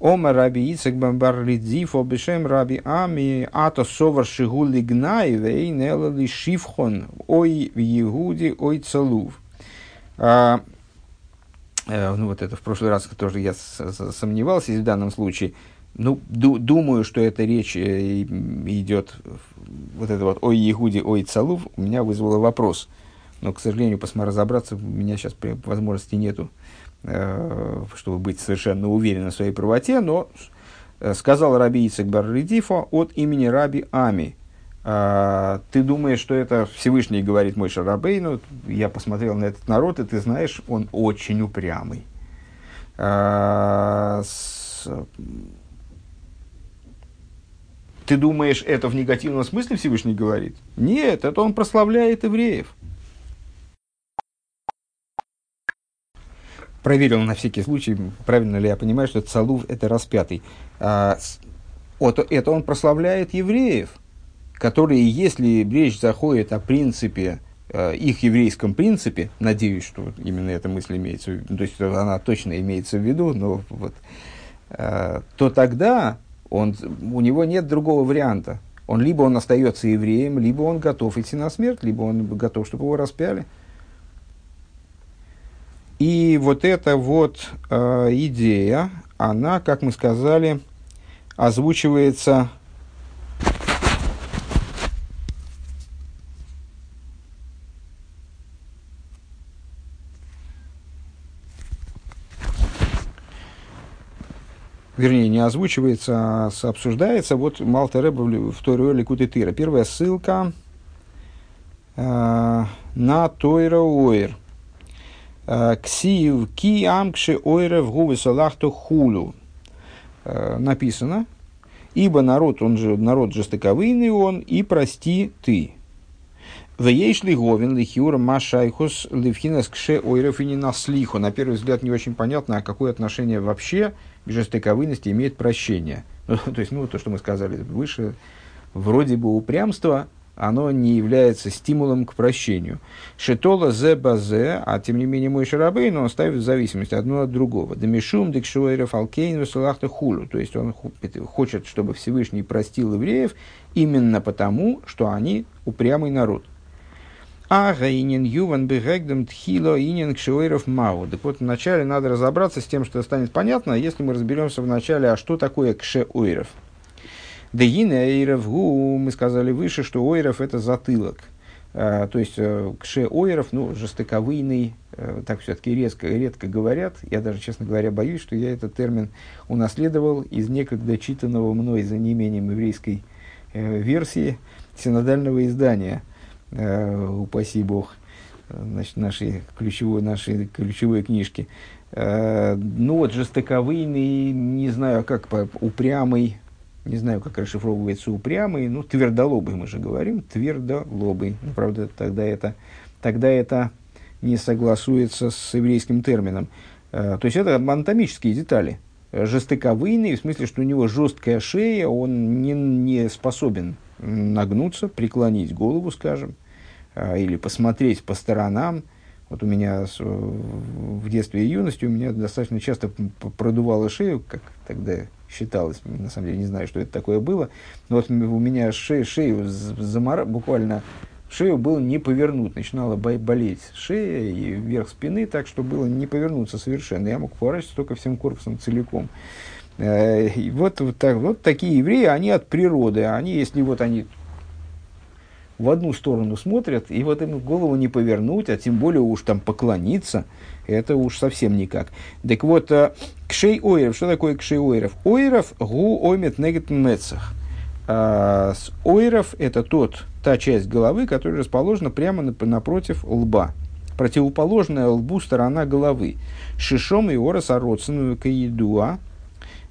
Ома раби Ицек бамбар лидзиф обешем раби Ами ато совар шигули гнаевей нелали шифхон ой в Егуде ой целув. А, э, ну вот это в прошлый раз тоже я сомневался в данном случае. Ну, ду, думаю, что эта речь э, идет, вот это вот «Ой, Егуди, ой, Цалув» у меня вызвало вопрос. Но, к сожалению, посмотри разобраться, у меня сейчас возможности нету чтобы быть совершенно уверенным в своей правоте, но э, сказал Раби Ицек Барридифа от имени Раби Ами. А, ты думаешь, что это Всевышний говорит мой Шарабейну? Я посмотрел на этот народ, и ты знаешь, он очень упрямый. А, ты думаешь, это в негативном смысле Всевышний говорит? Нет, это он прославляет евреев. Проверил на всякий случай, правильно ли я понимаю, что Цалув – это распятый. А, вот, это он прославляет евреев, которые, если речь заходит о принципе, э, их еврейском принципе, надеюсь, что именно эта мысль имеется то есть она точно имеется в виду, но вот, э, то тогда он, у него нет другого варианта. Он либо он остается евреем, либо он готов идти на смерть, либо он готов, чтобы его распяли. И вот эта вот э, идея, она, как мы сказали, озвучивается вернее, не озвучивается, а обсуждается. Вот Малтереба в Тойро Ликут Тыра. Первая ссылка э, на Тойра Уэр. Ксив ки амкши ойре в губы салахту хулю. Написано, ибо народ, он же народ жестоковыйный он, и прости ты. Вееш ли говен лихиур машайхус ливхинас кше ойров и наслиху. На первый взгляд не очень понятно, а какое отношение вообще к имеет прощение. То есть, ну, то, что мы сказали выше, вроде бы упрямство, оно не является стимулом к прощению. Шетола зе базе, а тем не менее мой шарабей, но он ставит в зависимости одно от другого. Демишум декшуэрев алкейн весалахта хулю. То есть он хочет, чтобы Всевышний простил евреев именно потому, что они упрямый народ. А гаинин юван бегэгдам тхило инин кшуэров мау. Так вот, вначале надо разобраться с тем, что станет понятно, если мы разберемся вначале, а что такое кшеуэров. Дегин Эйров, мы сказали выше, что Ойров это затылок. А, то есть э, кше Ойров, ну, жестоковыйный, э, так все-таки редко, редко говорят. Я даже, честно говоря, боюсь, что я этот термин унаследовал из некогда читанного мной за неимением еврейской э, версии синодального издания. Упаси Бог значит, нашей ключевой, нашей ключевой книжки. Ну вот, жестоковыйный, не знаю, как, упрямый, не знаю, как расшифровывается упрямый, ну, твердолобый мы же говорим, твердолобый. Ну, правда, тогда это, тогда это не согласуется с еврейским термином. Э, то есть это анатомические детали. Жестоковыйный, в смысле, что у него жесткая шея, он не, не способен нагнуться, преклонить голову, скажем, э, или посмотреть по сторонам. Вот у меня в детстве и юности у меня достаточно часто продувало шею, как тогда считалось, на самом деле не знаю, что это такое было, но вот у меня шею, шею замора, буквально шею было не повернуть, начинала болеть шея и верх спины, так что было не повернуться совершенно. Я мог поворачиваться только всем корпусом целиком. Э, и вот, вот, так, вот такие евреи, они от природы, они, если вот они в одну сторону смотрят, и вот им голову не повернуть, а тем более уж там поклониться, это уж совсем никак. Так вот, э, кшей ойров, что такое кшей ойров? Ойров гу оймет негет мецах. А, ойров – это тот, та часть головы, которая расположена прямо напротив лба. Противоположная лбу сторона головы. Шишом и орос ороценую каидуа,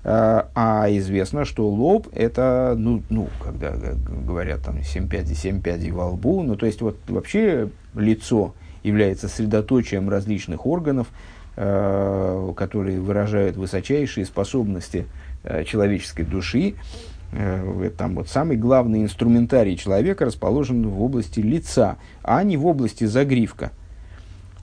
а, а известно, что лоб это, ну, ну, когда говорят там 7 пядей, 7 пядей во лбу, ну, то есть вот вообще лицо является средоточием различных органов, э, которые выражают высочайшие способности э, человеческой души. Э, там вот самый главный инструментарий человека расположен в области лица, а не в области загривка.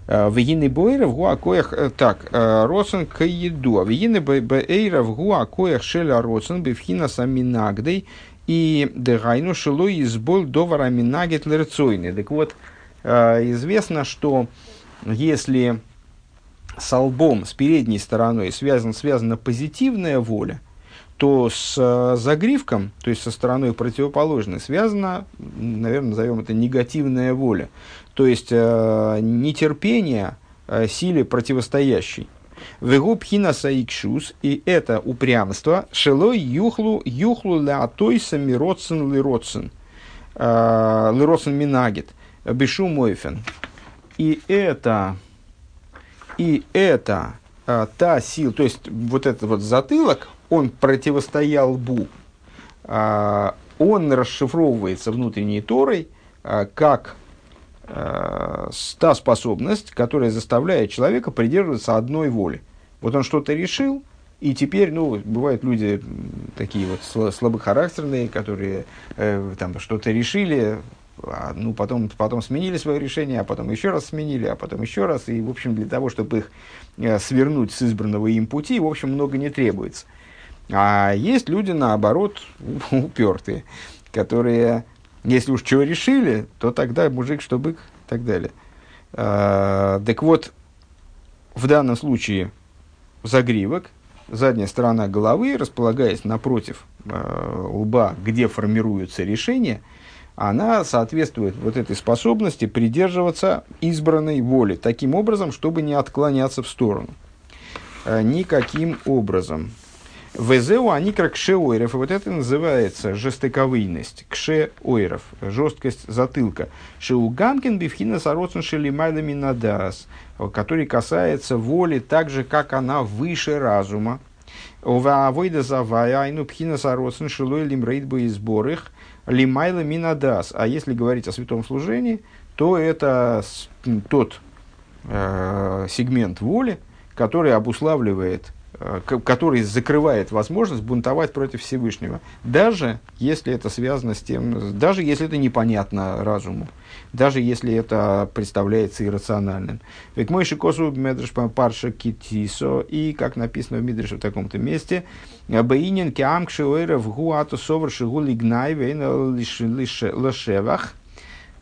Вегины Бойра в Гуакоях, так, Роцен к еду. Вегины Бойра в Гуакоях Шеля Роцен Бевхина Саминагдей и Дегайну Шилой избол Довара Минагет Лерцойны. Так вот, известно, что если с лбом, с передней стороной связан, связана позитивная воля, то с загривком, то есть со стороной противоположной, связана, наверное, назовем это негативная воля. То есть э, нетерпение э, силе противостоящей. Вегу пхина саикшус, и это упрямство, шелой юхлу, юхлу леатойса мироцен лироцен, э, лироцен минагит, бешу мойфен. И это, и это а, та сила, то есть вот этот вот затылок, он противостоял лбу, а, он расшифровывается внутренней Торой а, как Э, та способность, которая заставляет человека придерживаться одной воли. Вот он что-то решил, и теперь, ну, бывают люди такие вот слабохарактерные, которые э, там что-то решили, а, ну, потом, потом сменили свое решение, а потом еще раз сменили, а потом еще раз. И, в общем, для того, чтобы их э, свернуть с избранного им пути, в общем, много не требуется. А есть люди, наоборот, упертые, которые если уж чего решили, то тогда мужик, что бык, и так далее. А, так вот, в данном случае загривок, задняя сторона головы, располагаясь напротив э, лба, где формируются решения, она соответствует вот этой способности придерживаться избранной воли, таким образом, чтобы не отклоняться в сторону. Э, никаким образом. Везеу они как кшеойров. И вот это называется жестоковыйность, кшеойров, жесткость затылка. Шеу гамкин бифхина сароцен шелимайлами надас, который касается воли так же, как она выше разума. Оваавойда завая айну пхина сароцен шелой лимрейд бы изборых лимайла минадас. А если говорить о святом служении, то это тот э, сегмент воли, который обуславливает который закрывает возможность бунтовать против Всевышнего, даже если это связано с тем, даже если это непонятно разуму, даже если это представляется иррациональным. Ведь мой шикосу медреш парша китисо, и, как написано в Мидреше в таком-то месте, баинин киам кшиойров гуату совар шигу лигнай вейна лашевах,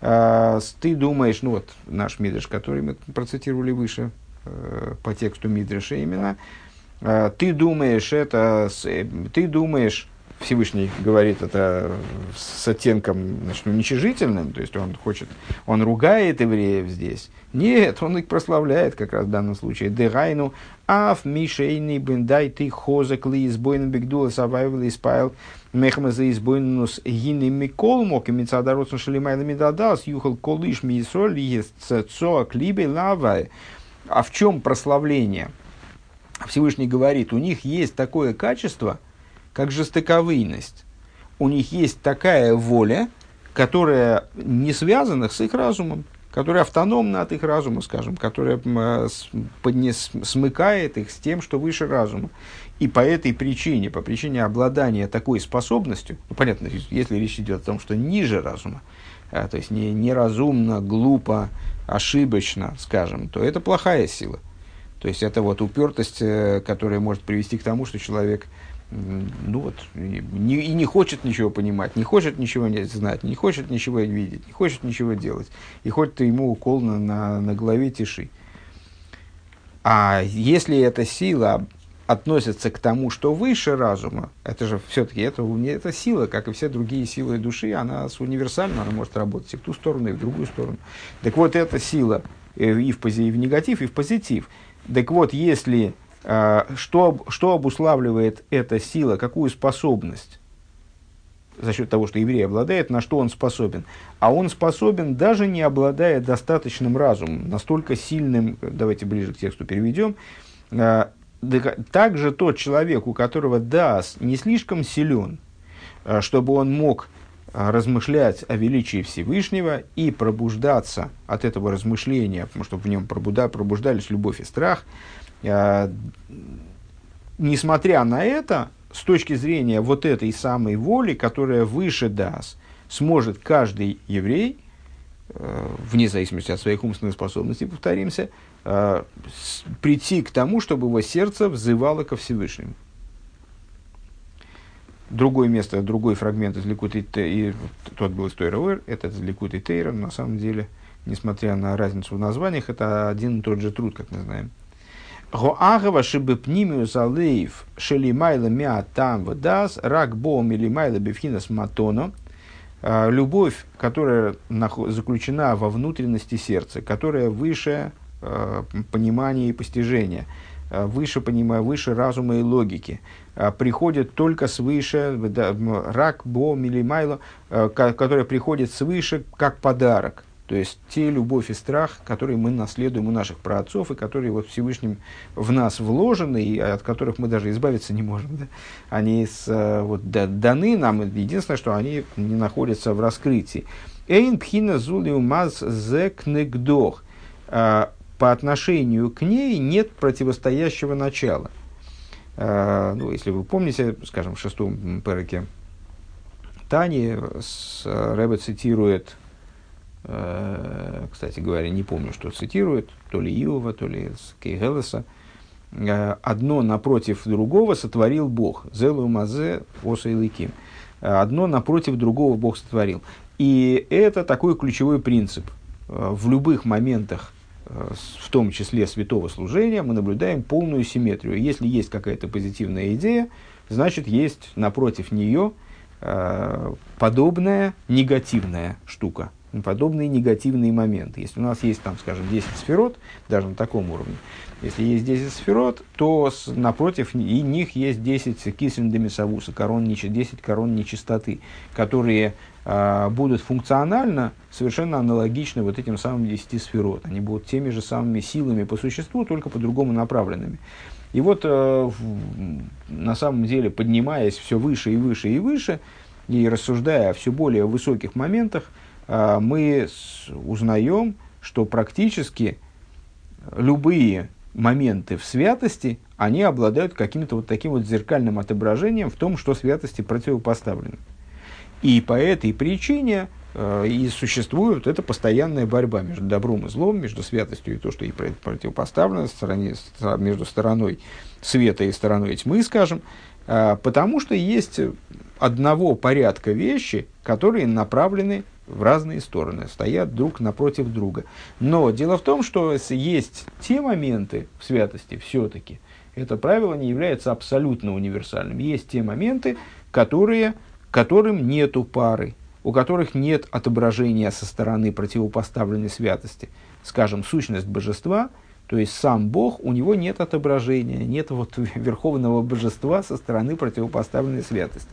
э, ты думаешь, ну вот наш Мидреш, который мы процитировали выше э, по тексту Мидреша именно, ты думаешь это, ты думаешь, Всевышний говорит это с оттенком значит, уничижительным, то есть он хочет, он ругает евреев здесь. Нет, он их прославляет как раз в данном случае. Дегайну аф мишейный бендай ты хозак ли избойн бигдула савайвал испайл мехма за избойнус гины микол мок и мецадаротсон шалимайна медадас юхал колыш мисоль есть цоа клибе лавай. А в чем прославление? Всевышний говорит, у них есть такое качество, как жестоковыйность. У них есть такая воля, которая не связана с их разумом, которая автономна от их разума, скажем, которая поднес, смыкает их с тем, что выше разума. И по этой причине, по причине обладания такой способностью, ну, понятно, если речь идет о том, что ниже разума, а, то есть не, неразумно, глупо, ошибочно, скажем, то это плохая сила – то есть это вот упертость, э, которая может привести к тому, что человек ну вот, не, и не хочет ничего понимать, не хочет ничего не знать, не хочет ничего видеть, не хочет ничего делать. И хоть ты ему укол на, на, на голове тиши. А если эта сила относится к тому, что выше разума, это же все-таки это, это сила, как и все другие силы души, она универсальна, она может работать и в ту сторону, и в другую сторону. Так вот, эта сила э, и в, и в негатив, и в позитив – так вот, если э, что, что обуславливает эта сила, какую способность за счет того, что еврей обладает, на что он способен. А он способен, даже не обладая достаточным разумом, настолько сильным, давайте ближе к тексту переведем, э, также тот человек, у которого дас не слишком силен, э, чтобы он мог размышлять о величии Всевышнего и пробуждаться от этого размышления, чтобы в нем пробуда, пробуждались любовь и страх. А, несмотря на это, с точки зрения вот этой самой воли, которая выше даст, сможет каждый еврей, э, вне зависимости от своих умственных способностей, повторимся, э, прийти к тому, чтобы его сердце взывало ко Всевышнему другое место, другой фрагмент из Ликут и тот был из Тойра этот из Ликут и Тейра, на самом деле, несмотря на разницу в названиях, это один и тот же труд, как мы знаем. Гоагава шибы пнимию залеев шелимайла мя там вдас рак боом или майла бифхинас матоно. А, любовь, которая заключена во внутренности сердца, которая выше а, понимания и постижения, выше, понимания, выше разума и логики, а, приходит только свыше, рак, бо, милимайло, а, который приходит свыше как подарок. То есть те любовь и страх, которые мы наследуем у наших праотцов, и которые вот Всевышним в нас вложены, и от которых мы даже избавиться не можем. Да? Они с, вот, даны нам, единственное, что они не находятся в раскрытии. Эйн пхина зулиу маз зекнегдох. По отношению к ней нет противостоящего начала – Э, ну, если вы помните, скажем, в шестом переке Тани с, Рэбе цитирует, э, кстати говоря, не помню, что цитирует, то ли Иова, то ли Кейгелеса, э, одно напротив другого сотворил Бог. Зелу мазе оса Одно напротив другого Бог сотворил. И это такой ключевой принцип. В любых моментах в том числе святого служения, мы наблюдаем полную симметрию. Если есть какая-то позитивная идея, значит, есть напротив нее э, подобная негативная штука. подобные негативные моменты. Если у нас есть, там, скажем, 10 сферот, даже на таком уровне, если есть 10 сферот, то с, напротив и них есть 10 кисен демисавуса, корон, 10 корон нечистоты, которые будут функционально совершенно аналогичны вот этим самым 10 сферот. Они будут теми же самыми силами по существу, только по-другому направленными. И вот э, на самом деле, поднимаясь все выше и выше и выше, и рассуждая о все более высоких моментах, э, мы узнаем, что практически любые моменты в святости, они обладают каким-то вот таким вот зеркальным отображением в том, что святости противопоставлено. И по этой причине э, и существует эта постоянная борьба между добром и злом, между святостью и то, что ей противопоставлено, стороне, между стороной света и стороной тьмы, скажем, э, потому что есть одного порядка вещи, которые направлены в разные стороны, стоят друг напротив друга. Но дело в том, что есть те моменты в святости все-таки, это правило не является абсолютно универсальным. Есть те моменты, которые, которым нету пары, у которых нет отображения со стороны противопоставленной святости. Скажем, сущность божества, то есть сам Бог, у него нет отображения, нет вот верховного божества со стороны противопоставленной святости.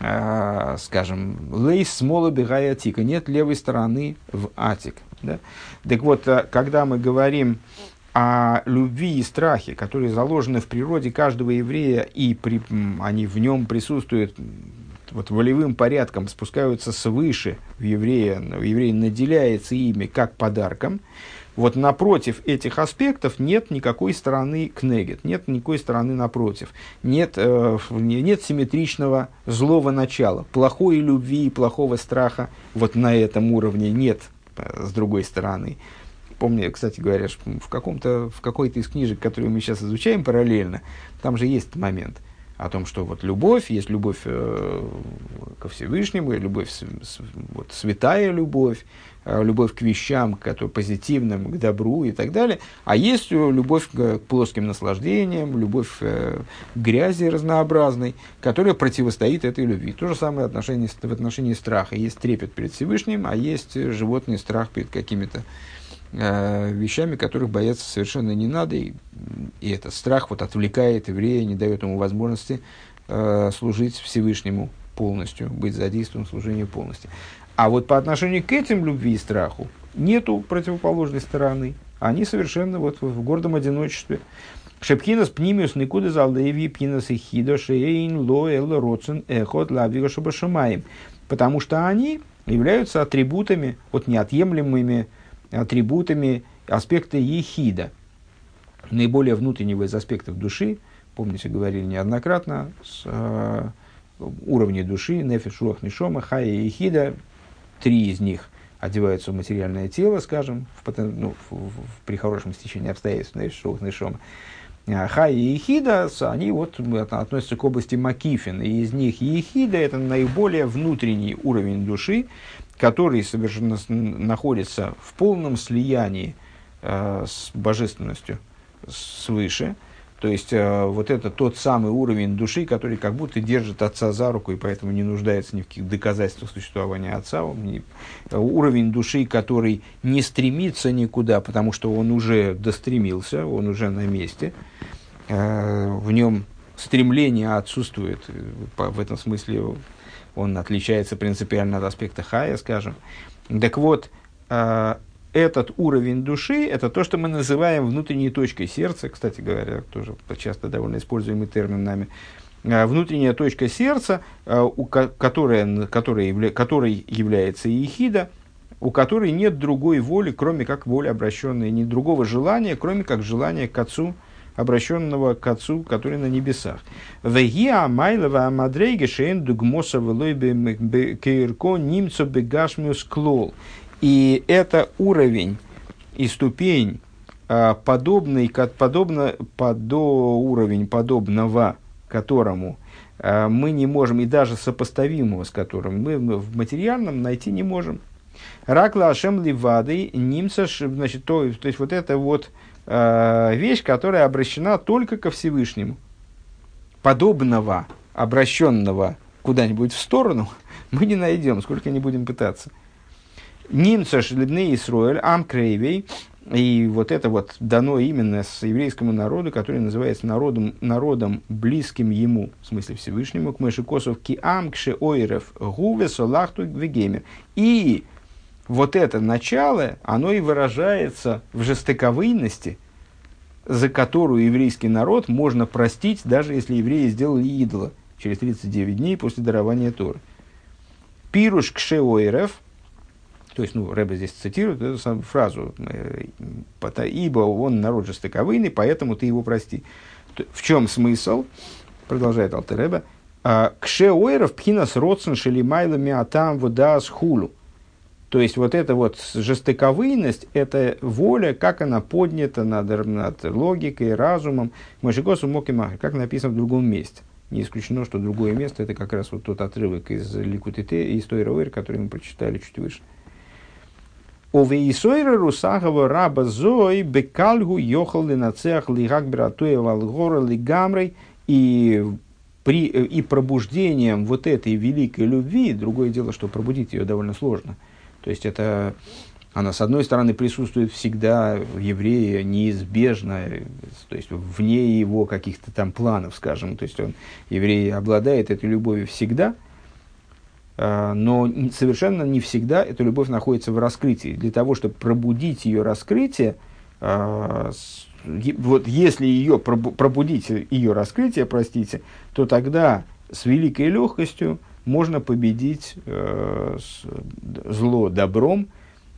А, скажем, лейс смола бегая атика, нет левой стороны в атик. Да? Так вот, а, когда мы говорим о любви и страхе, которые заложены в природе каждого еврея, и при, они в нем присутствуют вот волевым порядком, спускаются свыше в еврея, в еврея наделяется ими как подарком, вот напротив этих аспектов нет никакой стороны кнегет, нет никакой стороны напротив. Нет, э, нет симметричного злого начала, плохой любви и плохого страха вот на этом уровне нет э, с другой стороны. Помню, кстати говоря, в, каком-то, в какой-то из книжек, которые мы сейчас изучаем параллельно, там же есть момент о том, что вот любовь, есть любовь э, ко Всевышнему, любовь, вот, святая любовь, Э, любовь к вещам, к позитивным, к добру и так далее, а есть любовь к плоским наслаждениям, любовь э, к грязи разнообразной, которая противостоит этой любви. То же самое отношение, в отношении страха. Есть трепет перед Всевышним, а есть животный страх перед какими-то э, вещами, которых бояться совершенно не надо, и, и этот страх вот отвлекает еврея, не дает ему возможности э, служить Всевышнему полностью, быть задействованным в служении полностью. А вот по отношению к этим любви и страху нету противоположной стороны. Они совершенно вот в гордом одиночестве. Шепхинас пнимиус никуда залдеви пинас и хидо шейн ло эл роцен эхот шабашамаем. Потому что они являются атрибутами, вот неотъемлемыми атрибутами аспекта ехида, наиболее внутреннего из аспектов души, помните, говорили неоднократно, с э, уровней души, нефиш, руах, нишома, хая и ехида, три из них одеваются в материальное тело, скажем, в, ну, в, в, при хорошем стечении обстоятельств, шоу, шома. Хай и Ехида, они вот относятся к области Макифин, и из них Ехида – это наиболее внутренний уровень души, который совершенно находится в полном слиянии э, с божественностью свыше – то есть, э, вот это тот самый уровень души, который как будто держит отца за руку и поэтому не нуждается ни в каких доказательствах существования отца. Он не, э, уровень души, который не стремится никуда, потому что он уже достремился, он уже на месте. Э, в нем стремление отсутствует. В этом смысле он отличается принципиально от аспекта хая, скажем. Так вот, этот уровень души – это то, что мы называем внутренней точкой сердца. Кстати говоря, тоже часто довольно используемый термин нами. А, внутренняя точка сердца, а, которая, которая, которой является иехида, у которой нет другой воли, кроме как воли обращенной, ни другого желания, кроме как желания к Отцу, обращенного к Отцу, который на небесах. Вегиа майлова амадрейге шейн дугмоса велой кейрко нимцо бегашмиус клол. И это уровень и ступень, а, подобный, подобно, подо уровень подобного которому а, мы не можем, и даже сопоставимого с которым мы в материальном найти не можем. Ракла Ашем Ливады, Нимца, значит, то, то есть вот это вот э, вещь, которая обращена только ко Всевышнему. Подобного, обращенного куда-нибудь в сторону, мы не найдем, сколько не будем пытаться. Немца шлебны Исруэль, Амкрейвей, и вот это вот дано именно с еврейскому народу, который называется народом, народом близким ему, в смысле Всевышнему, к Мышикосов Киам, Кше Ойрев, Гуве, Солахту, Вегемер. И вот это начало, оно и выражается в жестоковыйности, за которую еврейский народ можно простить, даже если евреи сделали идола через 39 дней после дарования Торы. Пируш кшеоирев, то есть, ну, Рэбе здесь цитирует эту самую фразу, ибо он народ жестоковыйный, поэтому ты его прости. В чем смысл? Продолжает Алтереба. «А, кшеоиров пхинас родсен шелимайлами атам водас хулу. То есть вот эта вот жестоковыйность, это воля, как она поднята над, над логикой, разумом. Машикосу Мокимахи, как написано в другом месте. Не исключено, что другое место это как раз вот тот отрывок из Ликутите, из той Ровер, который мы прочитали чуть выше. Овеисойра Русахова раба Зой бекальгу йохал линацех лигак братуя валгора лигамрой и при, и пробуждением вот этой великой любви, другое дело, что пробудить ее довольно сложно – то есть это, она с одной стороны присутствует всегда в еврее неизбежно, то есть вне его каких-то там планов, скажем. То есть он, еврей обладает этой любовью всегда, а, но совершенно не всегда эта любовь находится в раскрытии. Для того, чтобы пробудить ее раскрытие, а, вот если ее пробудить ее раскрытие, простите, то тогда с великой легкостью можно победить э, зло добром,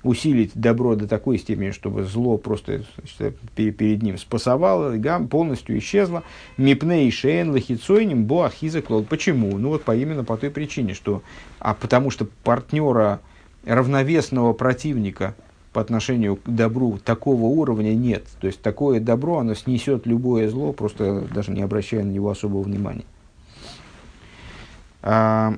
усилить добро до такой степени, чтобы зло просто значит, перед ним спасовало, полностью исчезло. Мипней шейн лохицойним боахиза клол. Почему? Ну вот по, именно по той причине, что а потому что партнера равновесного противника по отношению к добру такого уровня нет. То есть такое добро, оно снесет любое зло, просто даже не обращая на него особого внимания. А,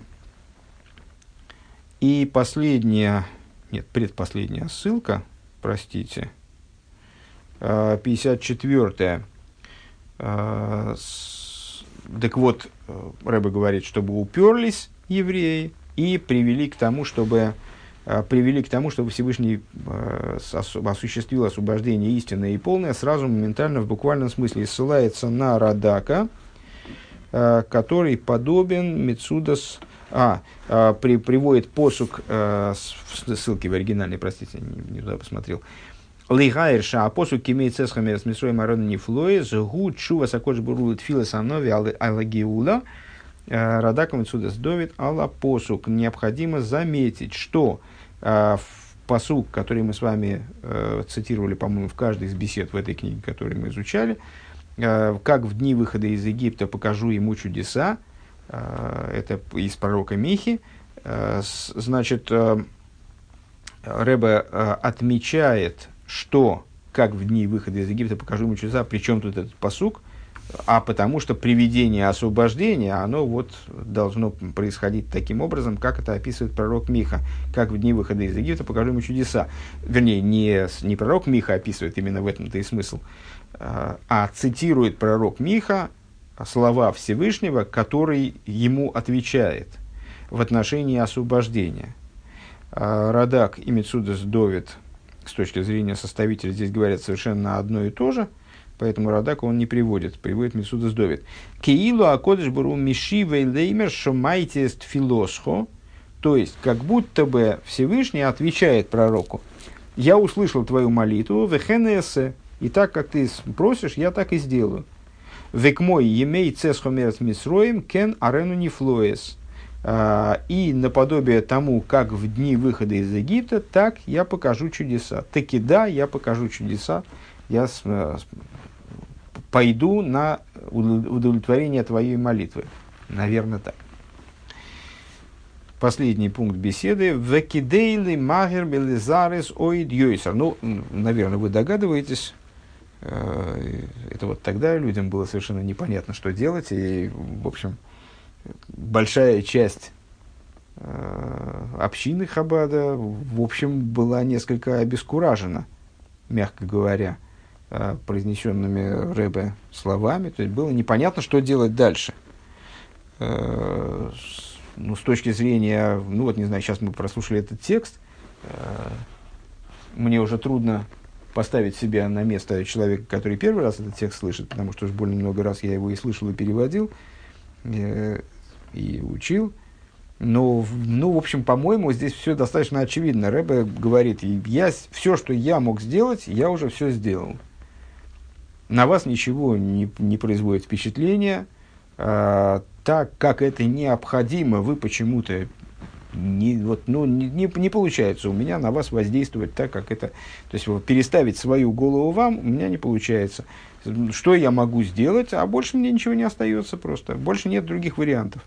и последняя, нет, предпоследняя ссылка, простите, 54-я. А, а, так вот, Рэбе говорит, чтобы уперлись евреи и привели к тому, чтобы привели к тому, чтобы Всевышний осуществил освобождение истинное и полное, сразу моментально в буквальном смысле ссылается на Радака, который подобен Мецудас, а, а при, приводит посук, а, ссылки в оригинальной, простите, не, не туда посмотрел, Лигайрша, а посук имеет цесхами с Мисроем Арона Нефлои, Згу Чува Сакош Бурулит Фила Санови Алагиула, Радаком Мецудас Довид Алла посук. Необходимо заметить, что в посук, который мы с вами э, цитировали, по-моему, в каждой из бесед в этой книге, которую мы изучали, Э, как в дни выхода из Египта покажу ему чудеса, э, это из пророка Михи, э, значит, Рэбе отмечает, что как в дни выхода из Египта покажу ему чудеса, причем тут этот посук, а потому что приведение освобождения, оно вот должно происходить таким образом, как это описывает пророк Миха. Как в дни выхода из Египта покажу ему чудеса. Вернее, не, не пророк Миха описывает, именно в этом-то и смысл, а цитирует пророк Миха слова Всевышнего, который ему отвечает в отношении освобождения. А, Радак и Мецудас Довид, с точки зрения составителя, здесь говорят совершенно одно и то же, поэтому Радак он не приводит, приводит Мецудас Довид. Киилу акодыш буру миши вейлеймер шомайтест филосхо, то есть, как будто бы Всевышний отвечает пророку, я услышал твою молитву, вехенесе, и так, как ты просишь, я так и сделаю. Век мой емей цесхомерц мисроем кен арену нефлоес. А, и наподобие тому, как в дни выхода из Египта, так я покажу чудеса. Таки да, я покажу чудеса. Я э, пойду на удовлетворение твоей молитвы. Наверное, так. Последний пункт беседы. Векидейли магер белизарис оид йойсер. Ну, наверное, вы догадываетесь, это вот тогда людям было совершенно непонятно, что делать, и, в общем, большая часть э, общины Хабада, в общем, была несколько обескуражена, мягко говоря, э, произнесенными Рэбе словами. То есть было непонятно, что делать дальше. Ну, с точки зрения, ну вот, не знаю, сейчас мы прослушали этот текст, э, мне уже трудно поставить себя на место человека, который первый раз этот текст слышит, потому что уж более много раз я его и слышал, и переводил, э, и учил. Но, ну, в общем, по-моему, здесь все достаточно очевидно. Рэбе говорит, я, все, что я мог сделать, я уже все сделал. На вас ничего не, не производит впечатления. А, так как это необходимо, вы почему-то не, вот, ну, не, не, не получается у меня на вас воздействовать так, как это... То есть, переставить свою голову вам у меня не получается. Что я могу сделать? А больше мне ничего не остается просто. Больше нет других вариантов.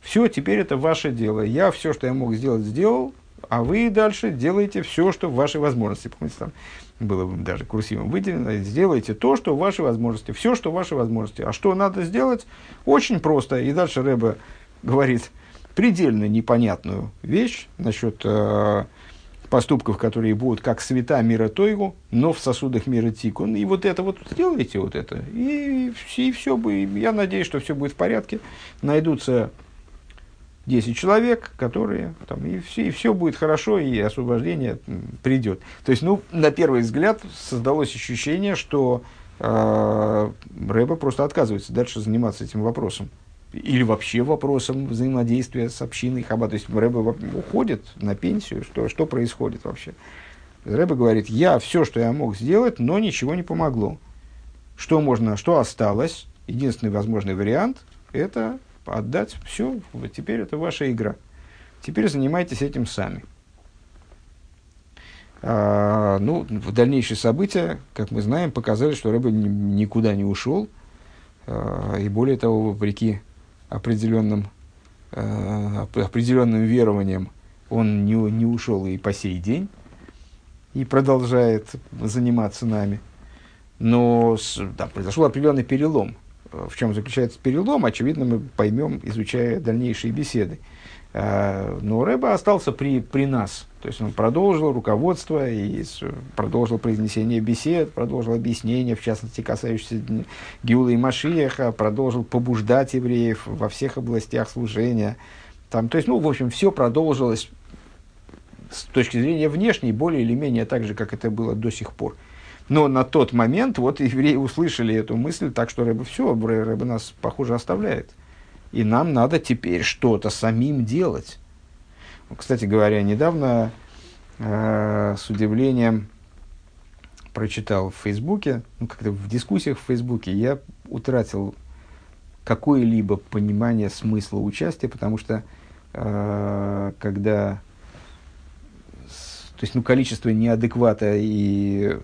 Все, теперь это ваше дело. Я все, что я мог сделать, сделал, а вы дальше делаете все, что в вашей возможности. Помните, там было даже курсивом выделено. Сделайте то, что в вашей возможности. Все, что в вашей возможности. А что надо сделать? Очень просто. И дальше Рэба говорит, предельно непонятную вещь насчет э, поступков, которые будут как света мира Тойгу, но в сосудах мира Тикун. И вот это вот сделайте вот это. И, и все бы, я надеюсь, что все будет в порядке. Найдутся 10 человек, которые там, и все, и все будет хорошо, и освобождение придет. То есть, ну, на первый взгляд создалось ощущение, что э, Рэба просто отказывается дальше заниматься этим вопросом или вообще вопросом взаимодействия с общиной Хаба. То есть Рэбе уходит на пенсию, что, что происходит вообще? Рэбе говорит, я все, что я мог сделать, но ничего не помогло. Что можно, что осталось? Единственный возможный вариант – это отдать все, вот теперь это ваша игра. Теперь занимайтесь этим сами. А, ну, в дальнейшие события, как мы знаем, показали, что Рэбе никуда не ушел. А, и более того, вопреки определенным, э, определенным верованием он не, не ушел и по сей день, и продолжает заниматься нами. Но да, произошел определенный перелом. В чем заключается перелом, очевидно, мы поймем, изучая дальнейшие беседы. Э, но Рэба остался при, при нас. То есть он продолжил руководство и продолжил произнесение бесед, продолжил объяснения, в частности, касающиеся Гиула и Машиеха, продолжил побуждать евреев во всех областях служения. Там, то есть, ну, в общем, все продолжилось с точки зрения внешней, более или менее так же, как это было до сих пор. Но на тот момент вот евреи услышали эту мысль, так что Рэба все, Рэба нас, похоже, оставляет. И нам надо теперь что-то самим делать. Кстати говоря, недавно э, с удивлением прочитал в Фейсбуке, ну, как-то в дискуссиях в Фейсбуке, я утратил какое-либо понимание смысла участия, потому что э, когда то есть, ну, количество неадеквата и,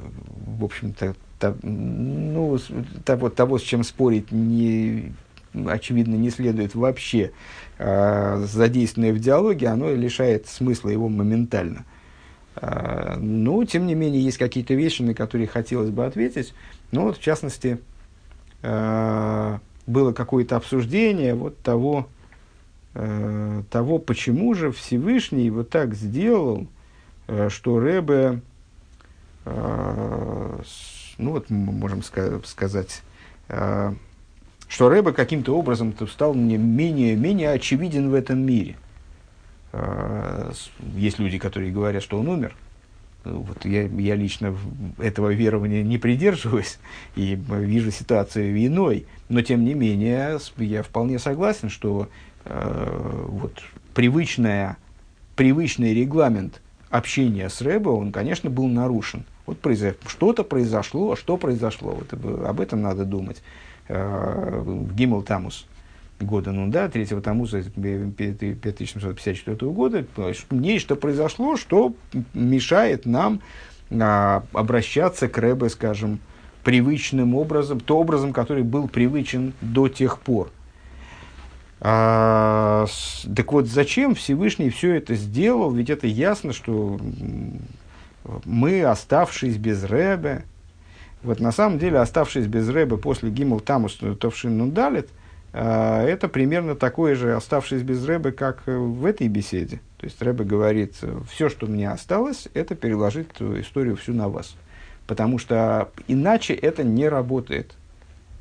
в общем-то, та, ну, того, того, с чем спорить, не, очевидно, не следует вообще э, задействованное в диалоге, оно лишает смысла его моментально. Э, но, тем не менее, есть какие-то вещи, на которые хотелось бы ответить. Ну, вот, в частности, э, было какое-то обсуждение вот того, того, почему же Всевышний вот так сделал, что Рэбе, ну вот мы можем ска- сказать, что Рэба каким-то образом стал мне менее, менее очевиден в этом мире. А, есть люди, которые говорят, что он умер. Вот я, я лично этого верования не придерживаюсь и вижу ситуацию иной. Но тем не менее, я вполне согласен, что э, вот, привычная, привычный регламент общения с Рэбо, он, конечно, был нарушен. Вот произошло, что-то произошло, а что произошло, вот, об этом надо думать э, Гимл Тамус года ну да, 3 Тамуза 5754 года, нечто произошло, что мешает нам а, обращаться к Рэбе, скажем, привычным образом, то образом, который был привычен до тех пор. А, с, так вот, зачем Всевышний все это сделал? Ведь это ясно, что мы, оставшись без Рэбе, вот на самом деле, оставшись без Рэба после Гимл Тамус Товшин Нундалит, э, это примерно такое же, оставшись без Рэба, как в этой беседе. То есть Рэба говорит, все, что мне осталось, это переложить историю всю на вас. Потому что иначе это не работает.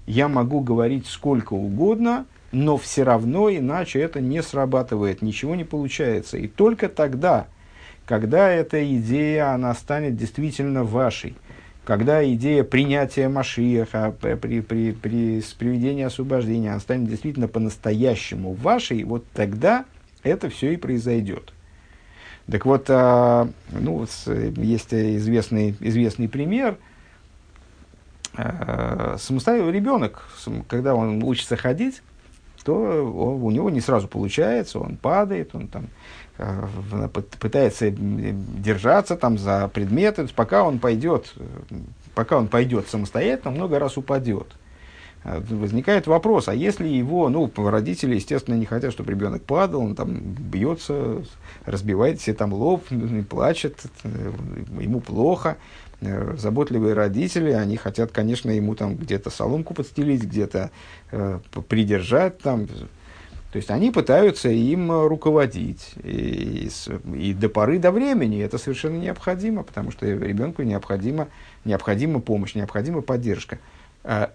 Я могу говорить сколько угодно, но все равно иначе это не срабатывает, ничего не получается. И только тогда, когда эта идея, она станет действительно вашей, когда идея принятия Машиаха, при, при, при, с приведения освобождения, она станет действительно по-настоящему вашей, вот тогда это все и произойдет. Так вот, а, ну, есть известный, известный пример. А, самостоятельный ребенок, когда он учится ходить, то у него не сразу получается, он падает, он там пытается держаться там за предметы, пока он пойдет, пока он пойдет самостоятельно, много раз упадет. А, возникает вопрос, а если его, ну, родители, естественно, не хотят, чтобы ребенок падал, он там бьется, разбивает себе там лоб, плачет, э, ему плохо. Э, заботливые родители, они хотят, конечно, ему там где-то соломку подстелить, где-то э, придержать там. То есть они пытаются им руководить. И, и, до поры до времени это совершенно необходимо, потому что ребенку необходима, необходима помощь, необходима поддержка.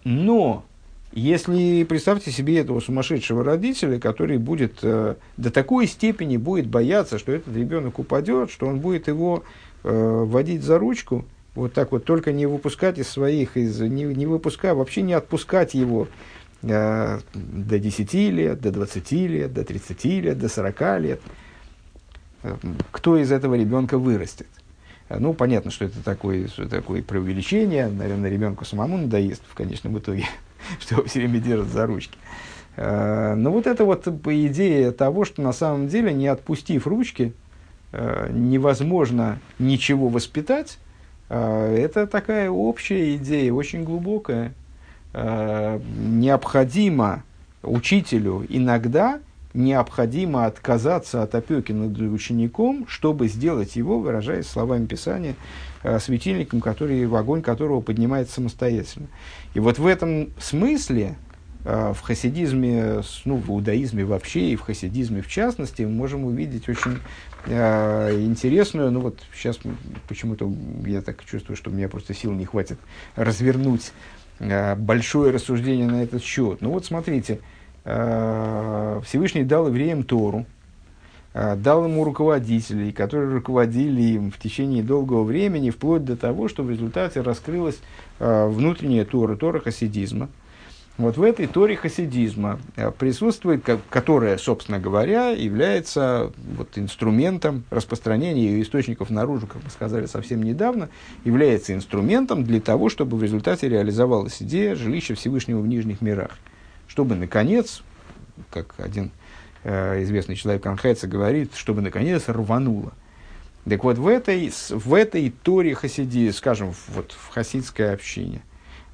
Но если представьте себе этого сумасшедшего родителя, который будет э, до такой степени будет бояться, что этот ребенок упадет, что он будет его э, водить за ручку, вот так вот, только не выпускать из своих, из, не, не выпуская, вообще не отпускать его э, до 10 лет, до 20 лет, до 30 лет, до 40 лет. Э, кто из этого ребенка вырастет? Э, ну, понятно, что это такое, что такое преувеличение. Наверное, ребенку самому надоест в конечном итоге. что его все время держат за ручки. Э, но вот это вот идея того, что на самом деле, не отпустив ручки, э, невозможно ничего воспитать, э, это такая общая идея, очень глубокая. Необходимо учителю иногда необходимо отказаться от опеки над учеником, чтобы сделать его, выражаясь словами Писания, светильником, который, в огонь которого поднимается самостоятельно. И вот в этом смысле э, в хасидизме, ну, в иудаизме вообще и в хасидизме в частности, мы можем увидеть очень э, интересную, ну вот сейчас почему-то я так чувствую, что у меня просто сил не хватит развернуть э, большое рассуждение на этот счет. Ну вот смотрите, э, Всевышний дал евреям Тору, э, дал ему руководителей, которые руководили им в течение долгого времени, вплоть до того, что в результате раскрылась Э, внутренняя Тора, Тора хасидизма. Вот в этой Торе хасидизма э, присутствует, которая, собственно говоря, является вот инструментом распространения ее источников наружу, как мы сказали совсем недавно, является инструментом для того, чтобы в результате реализовалась идея жилища Всевышнего в нижних мирах. Чтобы, наконец, как один э, известный человек Анхайца говорит, чтобы, наконец, рвануло – так вот, в этой, в этой Торе Хасиди, скажем, вот в хасидской общине,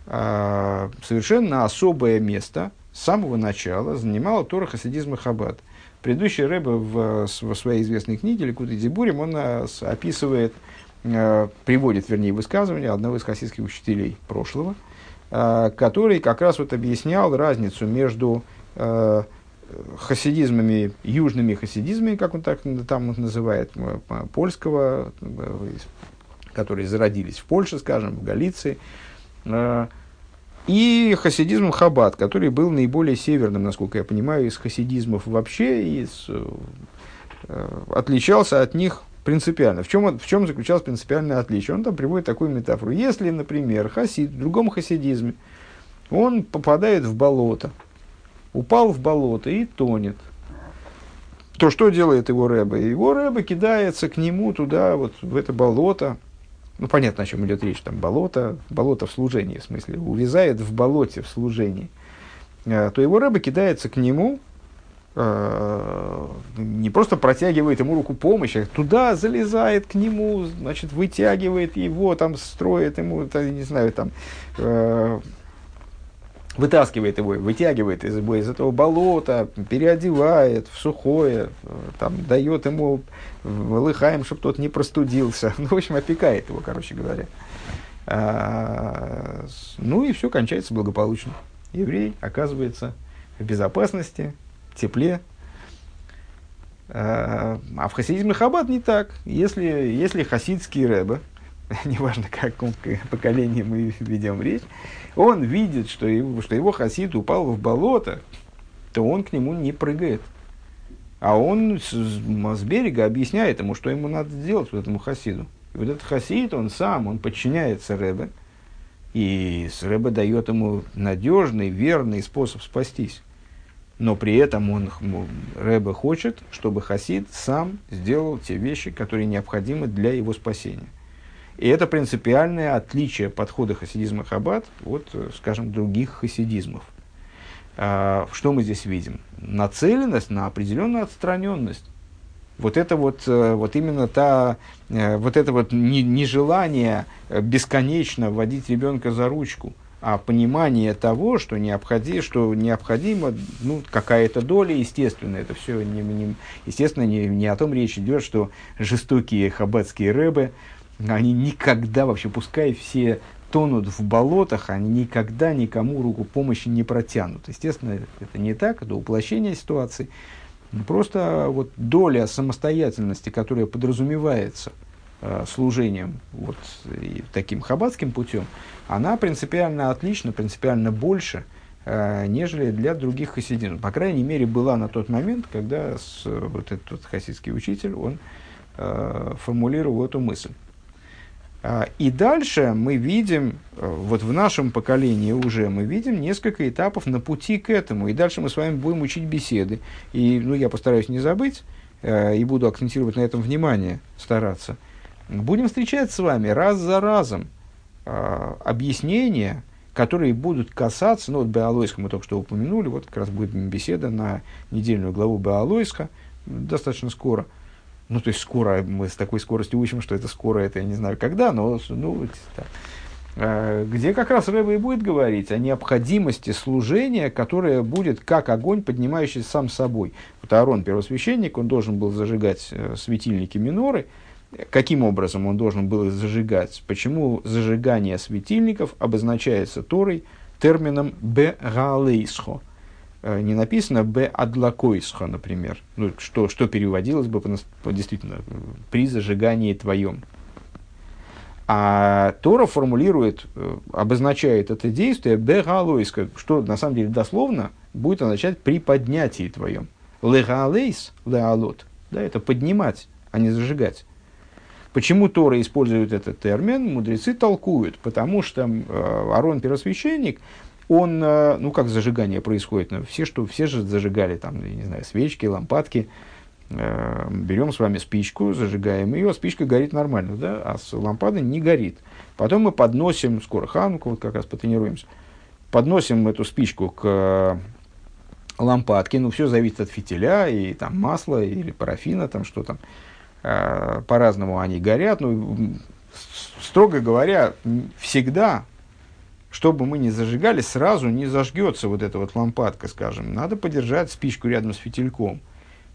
совершенно особое место с самого начала занимала Тора Хасидизма Хаббат. Предыдущий Рэбе в, в своей известной книге Ликуты Дебурим он э, описывает, э, приводит, вернее, высказывание одного из хасидских учителей прошлого, который как раз вот объяснял разницу между хасидизмами, южными хасидизмами, как он так там называет, польского, которые зародились в Польше, скажем, в Галиции, и хасидизм Хаббат, который был наиболее северным, насколько я понимаю, из хасидизмов вообще, из, э, отличался от них принципиально. В чем, в чем заключалось принципиальное отличие? Он там приводит такую метафору. Если, например, хасид в другом хасидизме, он попадает в болото – упал в болото и тонет. То что делает его Рэбе? Его Рэбе кидается к нему туда, вот в это болото. Ну, понятно, о чем идет речь. Там болото, болото в служении, в смысле, увязает в болоте в служении. А, то его Рэбе кидается к нему, а, не просто протягивает ему руку помощи, а туда залезает к нему, значит, вытягивает его, там, строит ему, не знаю, там, а, вытаскивает его, вытягивает из, из этого болота, переодевает в сухое, там, дает ему лыхаем, чтобы тот не простудился. Ну, в общем, опекает его, короче говоря. А, ну и все кончается благополучно. Еврей оказывается в безопасности, тепле. А, а в хасидизме Хаббат не так. Если, если хасидский рэбе, неважно, о каком поколении мы ведем речь, он видит, что его, что его хасид упал в болото, то он к нему не прыгает. А он с, с берега объясняет ему, что ему надо сделать, вот этому хасиду. И вот этот хасид, он сам, он подчиняется Рэбе, и Рэбе дает ему надежный, верный способ спастись. Но при этом он, Рэбе хочет, чтобы хасид сам сделал те вещи, которые необходимы для его спасения. И это принципиальное отличие подхода хасидизма Хаббат от, скажем, других хасидизмов. А, что мы здесь видим? Нацеленность на определенную отстраненность. Вот это вот, э, вот именно та, э, вот это вот нежелание бесконечно вводить ребенка за ручку, а понимание того, что необходимо, что необходимо ну, какая-то доля, естественно, это все, не, не, естественно, не, не о том речь идет, что жестокие хаббатские рэбы, они никогда вообще, пускай все тонут в болотах, они никогда никому руку помощи не протянут. Естественно, это не так, это уплощение ситуации. Просто вот доля самостоятельности, которая подразумевается э, служением вот, и таким хаббатским путем, она принципиально отлична, принципиально больше, э, нежели для других хасидин. По крайней мере, была на тот момент, когда с, вот этот хасидский учитель, он э, формулировал эту мысль. А, и дальше мы видим, э, вот в нашем поколении уже мы видим несколько этапов на пути к этому. И дальше мы с вами будем учить беседы. И ну, я постараюсь не забыть, э, и буду акцентировать на этом внимание, стараться. Будем встречать с вами раз за разом э, объяснения, которые будут касаться, ну вот Беалойска мы только что упомянули, вот как раз будет беседа на недельную главу Беалойска, достаточно скоро – ну, то есть скоро, мы с такой скоростью учим, что это скоро, это я не знаю когда, но ну, так. А, где как раз Рэба и будет говорить о необходимости служения, которое будет как огонь, поднимающийся сам собой. Вот Аарон, первосвященник, он должен был зажигать э, светильники миноры. Каким образом он должен был их зажигать? Почему зажигание светильников обозначается Торой термином «бегалейсхо»? Э, не написано «б адлакойсха», например, ну, что, что переводилось бы по, по, действительно «при зажигании твоем». А Тора формулирует, э, обозначает это действие «бегалойска», что на самом деле дословно будет означать «при поднятии твоем». «Легалейс», «леалот», да, это поднимать, а не зажигать. Почему Тора использует этот термин, мудрецы толкуют, потому что э, Арон первосвященник – он, э, ну как зажигание происходит, ну, все, что, все же зажигали там, я не знаю, свечки, лампадки, э, берем с вами спичку, зажигаем ее, спичка горит нормально, да, а с лампады не горит. Потом мы подносим, скоро хануку, вот как раз потренируемся, подносим эту спичку к э, лампадке, ну все зависит от фитиля и там масла или парафина, там что там, по-разному они горят, ну, строго говоря, всегда что бы мы ни зажигали, сразу не зажгется вот эта вот лампадка, скажем. Надо подержать спичку рядом с фитильком.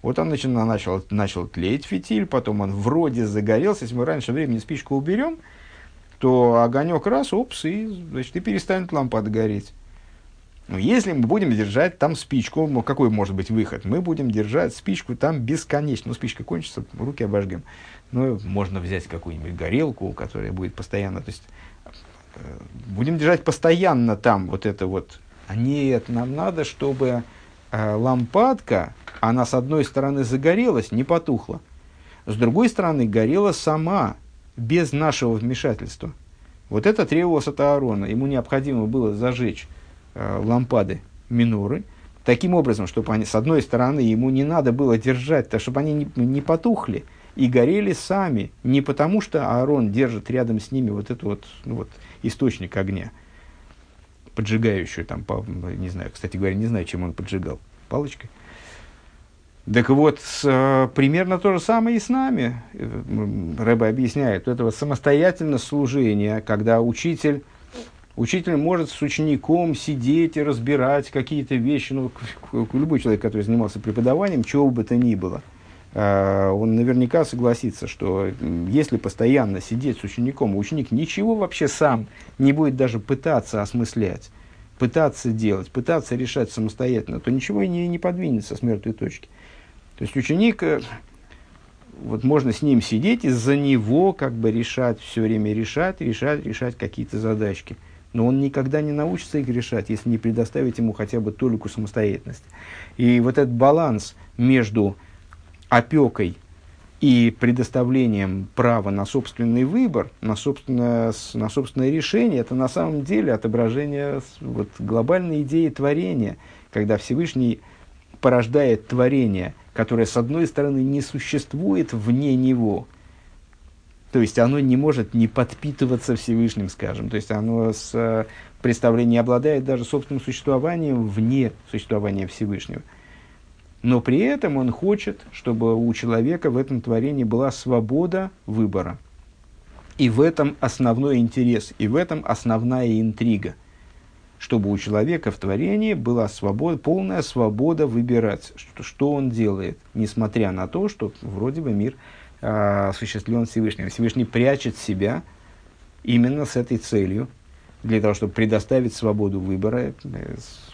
Вот он начал, начал, начал тлеть фитиль, потом он вроде загорелся. Если мы раньше времени спичку уберем, то огонек раз, опс, и, значит, и перестанет лампада гореть. Но если мы будем держать там спичку, какой может быть выход? Мы будем держать спичку там бесконечно. Ну, спичка кончится, руки обожгем. Ну, можно взять какую-нибудь горелку, которая будет постоянно, то есть будем держать постоянно там вот это вот. А нет, нам надо, чтобы э, лампадка, она с одной стороны загорелась, не потухла, с другой стороны горела сама, без нашего вмешательства. Вот это требовалось от Аарона. Ему необходимо было зажечь э, лампады миноры, таким образом, чтобы они, с одной стороны, ему не надо было держать, так, чтобы они не, не потухли и горели сами, не потому что Аарон держит рядом с ними вот эту вот, ну, вот источник огня, поджигающую там, не знаю, кстати говоря, не знаю, чем он поджигал, палочкой. Так вот, с, э, примерно то же самое и с нами. Рэба объясняет, это вот самостоятельное служение, когда учитель, учитель может с учеником сидеть и разбирать какие-то вещи, ну, любой человек, который занимался преподаванием, чего бы то ни было – Э, он наверняка согласится, что если постоянно сидеть с учеником, ученик ничего вообще сам не будет даже пытаться осмыслять, пытаться делать, пытаться решать самостоятельно, то ничего и не, не подвинется с мертвой точки. То есть ученик, э, вот можно с ним сидеть и за него как бы решать, все время решать, решать, решать какие-то задачки. Но он никогда не научится их решать, если не предоставить ему хотя бы толику самостоятельности. И вот этот баланс между опекой и предоставлением права на собственный выбор, на собственное, на собственное решение, это на самом деле отображение вот, глобальной идеи творения, когда Всевышний порождает творение, которое, с одной стороны, не существует вне него, то есть оно не может не подпитываться Всевышним, скажем, то есть оно с э, представлением обладает даже собственным существованием вне существования Всевышнего – но при этом он хочет, чтобы у человека в этом творении была свобода выбора. И в этом основной интерес, и в этом основная интрига. Чтобы у человека в творении была свобода, полная свобода выбирать, что, что он делает, несмотря на то, что вроде бы мир а, осуществлен Всевышним. Всевышний прячет себя именно с этой целью, для того, чтобы предоставить свободу выбора,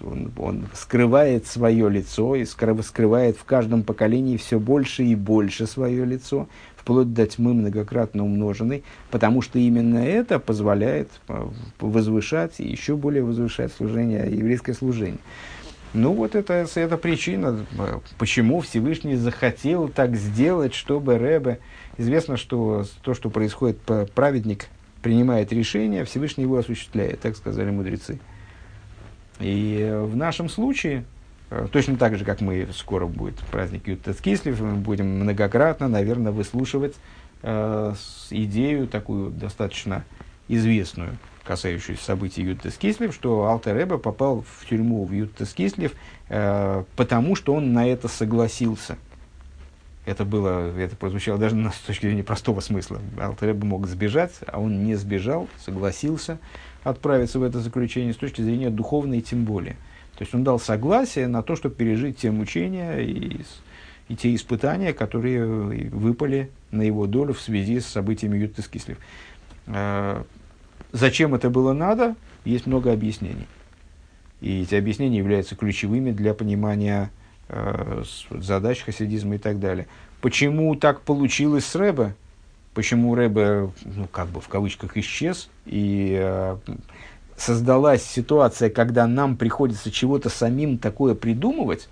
он, он скрывает свое лицо и скрывает в каждом поколении все больше и больше свое лицо, вплоть до тьмы многократно умноженной, потому что именно это позволяет э, возвышать и еще более возвышать служение, еврейское служение. Ну вот это, это причина, э, почему Всевышний захотел так сделать, чтобы Рэбе... Известно, что то, что происходит, праведник принимает решение, Всевышний его осуществляет, так сказали мудрецы. И э, в нашем случае, э, точно так же, как мы, скоро будет праздник Ютас Кислив, мы будем многократно, наверное, выслушивать э, идею такую достаточно известную, касающуюся событий Ютас Кислив, что Алтер Эбе попал в тюрьму в Ютас Кислив, э, потому что он на это согласился – это было, это прозвучало даже с точки зрения простого смысла. Алтареба мог сбежать, а он не сбежал, согласился отправиться в это заключение с точки зрения духовной тем более. То есть он дал согласие на то, чтобы пережить те мучения и, и те испытания, которые выпали на его долю в связи с событиями Ютес Кислив. А, зачем это было надо, есть много объяснений. И эти объяснения являются ключевыми для понимания э, задач хасидизма и так далее. Почему так получилось с Рэбе? Почему Рэбе, ну, как бы в кавычках, исчез, и э, создалась ситуация, когда нам приходится чего-то самим такое придумывать,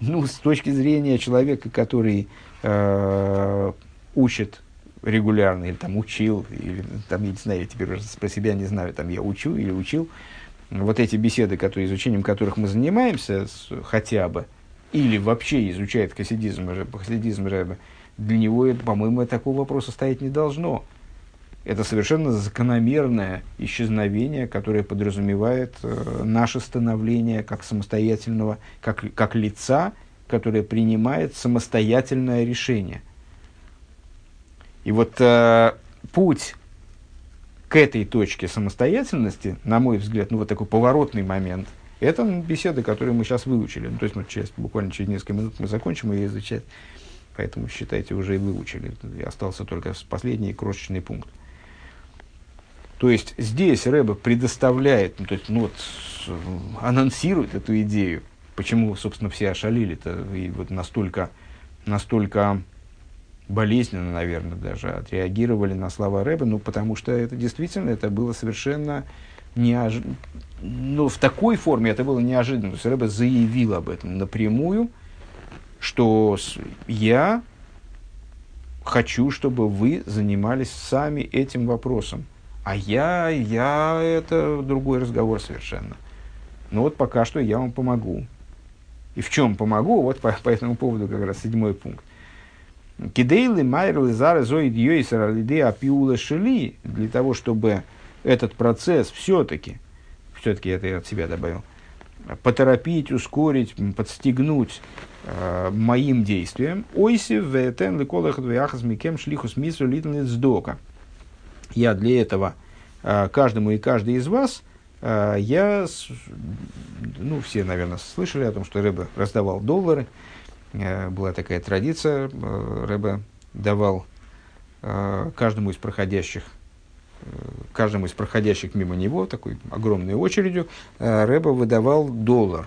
ну, с точки зрения человека, который э, учит регулярно, или там учил, или там, я не знаю, я теперь уже про себя не знаю, там я учу или учил, вот эти беседы, которые, изучением которых мы занимаемся, с, хотя бы, или вообще изучает хасидизм, хасидизм Рэбе, для него, по-моему, такого вопроса стоять не должно. Это совершенно закономерное исчезновение, которое подразумевает э, наше становление как самостоятельного, как, как лица, которое принимает самостоятельное решение. И вот э, путь к этой точке самостоятельности, на мой взгляд, ну вот такой поворотный момент – это беседы, которые мы сейчас выучили. Ну, то есть, мы через, буквально через несколько минут мы закончим ее изучать. Поэтому, считайте, уже и выучили. И остался только последний крошечный пункт. То есть, здесь Рэба предоставляет, ну, то есть, ну, вот, анонсирует эту идею. Почему, собственно, все ошалили-то и вот настолько, настолько болезненно, наверное, даже отреагировали на слова Рэба, ну, потому что это действительно, это было совершенно неожиданно, ну, в такой форме это было неожиданно. То есть Рэбе заявил об этом напрямую, что я хочу, чтобы вы занимались сами этим вопросом. А я, я, это другой разговор совершенно. Но вот пока что я вам помогу. И в чем помогу? Вот по, по этому поводу как раз седьмой пункт. Кидейлы майрлы зары зоид йойсер алиде апиула шели, для того, чтобы этот процесс все-таки, все-таки это я от себя добавил, поторопить, ускорить, подстегнуть э, моим действиям. Ойси ветен ликолах двяхас микем шлиху смису сдока. Я для этого э, каждому и каждой из вас э, я, ну, все, наверное, слышали о том, что Рэбе раздавал доллары. Э, была такая традиция. Э, Рэбе давал э, каждому из проходящих каждому из проходящих мимо него, такой огромной очередью, э, Рэба выдавал доллар,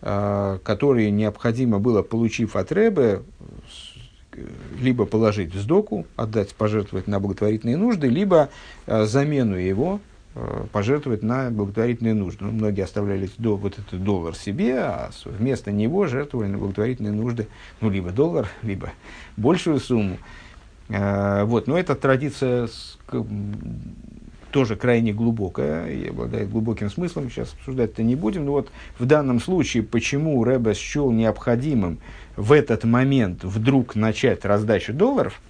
э, который необходимо было, получив от Рэбе, либо положить в сдоку, отдать, пожертвовать на благотворительные нужды, либо э, замену его э, пожертвовать на благотворительные нужды. Ну, многие оставляли до, вот этот доллар себе, а вместо него жертвовали на благотворительные нужды, ну, либо доллар, либо большую сумму. Э, вот. Но эта традиция тоже крайне глубокая и обладает глубоким смыслом. Сейчас обсуждать это не будем. Но вот в данном случае, почему Рэбе счел необходимым в этот момент вдруг начать раздачу долларов,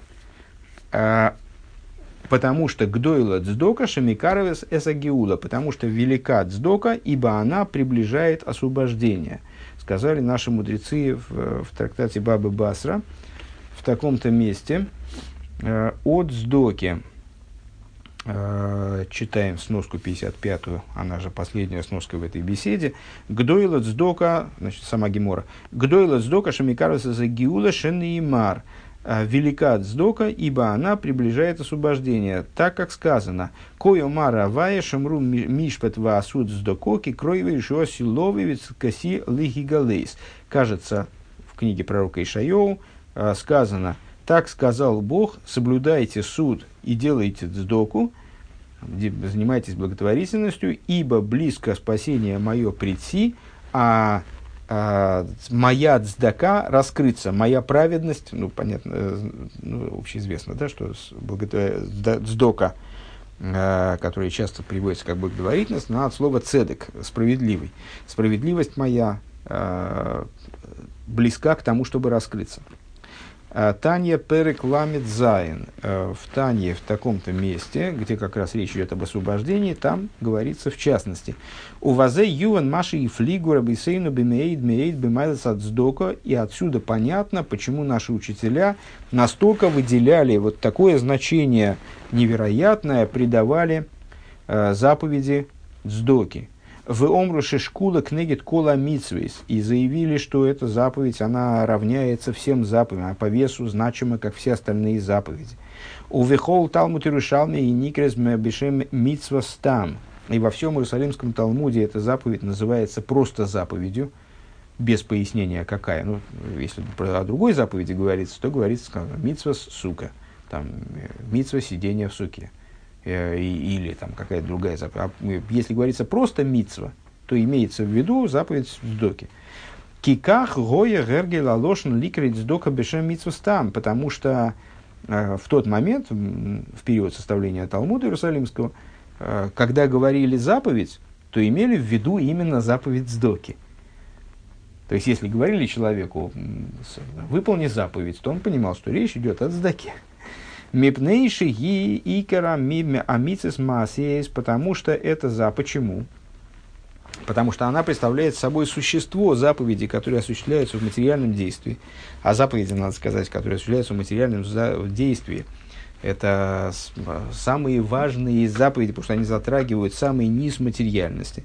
а, потому что гдойла дздока шамикаровес эсагиула, потому что велика дздока, ибо она приближает освобождение. Сказали наши мудрецы в, в трактате Бабы Басра таком-то месте э, от дздоки. Э, читаем сноску 55-ю, она же последняя сноска в этой беседе. Гдойла дздока, значит, сама Гемора. Гдойла дздока шамикаровес эсагиула шенеймар. А, велика дздока, ибо она приближает освобождение, так как сказано, «Кою мара вая шамру мишпет ваасуд сдококи, кроевый шоси ловевец каси лихигалейс». Кажется, в книге пророка Ишайоу сказано, «Так сказал Бог, соблюдайте суд и делайте дздоку, занимайтесь благотворительностью, ибо близко спасение мое предси, а а, моя цдака раскрыться, моя праведность, ну, понятно, э, ну, общеизвестно, да, что цдока, э, которая часто приводится как благотворительность, но от слова цедек, справедливый. Справедливость моя э, близка к тому, чтобы раскрыться. А, Танья Перек Ламит Зайн. Э, в Танье, в таком-то месте, где как раз речь идет об освобождении, там говорится в частности. У вазе юван маши и флигура бисейну бимеид меид бимайлас ацдока. И отсюда понятно, почему наши учителя настолько выделяли вот такое значение невероятное, придавали э, заповеди дздоки в Омру Шишкула кнегит Кола Мицвейс и заявили, что эта заповедь, она равняется всем заповедям, а по весу значима, как все остальные заповеди. У Вехол Талмуд Иерушалме и Никрес Бешем Мицва Стам. И во всем Иерусалимском Талмуде эта заповедь называется просто заповедью, без пояснения какая. Ну, если о другой заповеди говорится, то говорится, мицва сука, там, мицва сидения в суке. Э, или там какая-то другая заповедь. А если говорится просто мицва, то имеется в виду заповедь сдоки. Киках гоя гергел алошен ликрит сдока бешем мицва стам, потому что э, в тот момент, в период составления Талмуда Иерусалимского, э, когда говорили заповедь, то имели в виду именно заповедь сдоки. То есть, если говорили человеку, выполни заповедь, то он понимал, что речь идет о сдаке. Мипнейши ги икера амицис маасеес, потому что это за. Почему? Потому что она представляет собой существо заповеди, которые осуществляются в материальном действии. А заповеди, надо сказать, которые осуществляются в материальном действии – это самые важные заповеди, потому что они затрагивают самый низ материальности.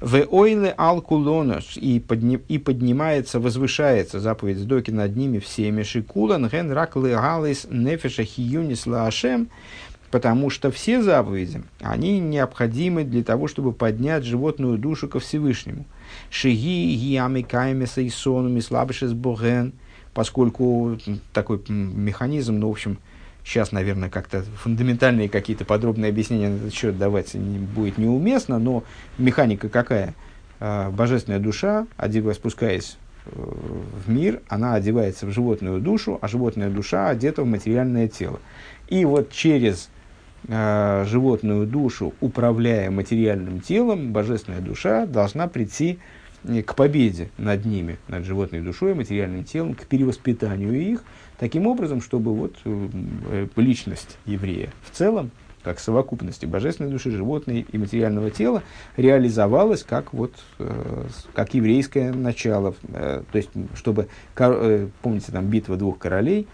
В ойле алкулонош и, подни, и поднимается, возвышается заповедь Сдоки над ними всеми. Шикулан ген рак легалис нефеша хиюнис лаашем, потому что все заповеди, они необходимы для того, чтобы поднять животную душу ко Всевышнему. Шиги гиами каймеса и сонуми слабышес боген, поскольку такой механизм, ну, в общем, Сейчас, наверное, как-то фундаментальные какие-то подробные объяснения на этот счет давать не, будет неуместно, но механика какая? А, божественная душа, спускаясь э, в мир, она одевается в животную душу, а животная душа одета в материальное тело. И вот через э, животную душу, управляя материальным телом, божественная душа должна прийти к победе над ними, над животной душой, материальным телом, к перевоспитанию их, таким образом, чтобы вот э, личность еврея в целом, как совокупности божественной души, животной и материального тела, реализовалась как, вот, э, как еврейское начало. Э, то есть, чтобы, помните, там битва двух королей,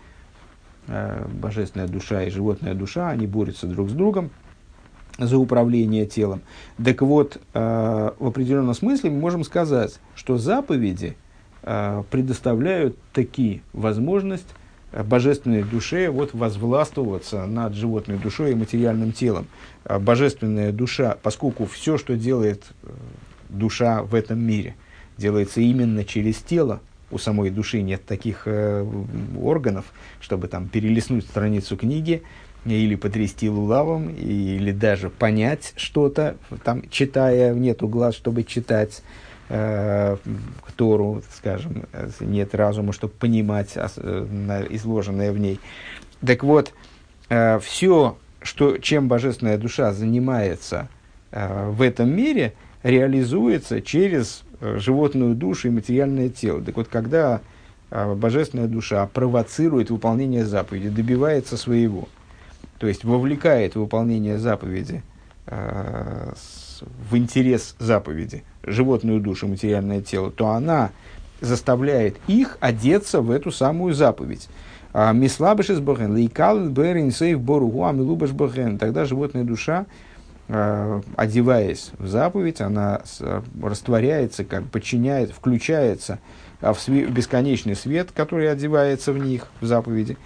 божественная душа и животная душа, они борются друг с другом, за управление телом. Так вот, э, в определенном смысле мы можем сказать, что заповеди э, предоставляют такие возможность божественной душе вот возвластвоваться над животной душой и материальным телом. А божественная душа, поскольку все, что делает э, душа в этом мире, делается именно через тело, у самой души нет таких э, органов, чтобы там перелистнуть страницу книги, или потрясти лулавом, или даже понять что-то, там, читая, нету глаз, чтобы читать Тору, скажем, нет разума, чтобы понимать э, изложенное в ней. Так вот, э, все, что, чем божественная душа занимается э, в этом мире, реализуется через э, животную душу и материальное тело. Так вот, когда э, божественная душа провоцирует выполнение заповеди, добивается своего – то есть вовлекает выполнение заповеди э, в интерес заповеди животную душу, материальное тело, то она заставляет их одеться в эту самую заповедь. А, Мислабыш из Бохен, лейкал берин сейв боругу, а милубаш Бохен. Тогда животная душа, э, одеваясь в заповедь, она растворяется, как подчиняет, включается в бесконечный свет, который одевается в них, в заповеди.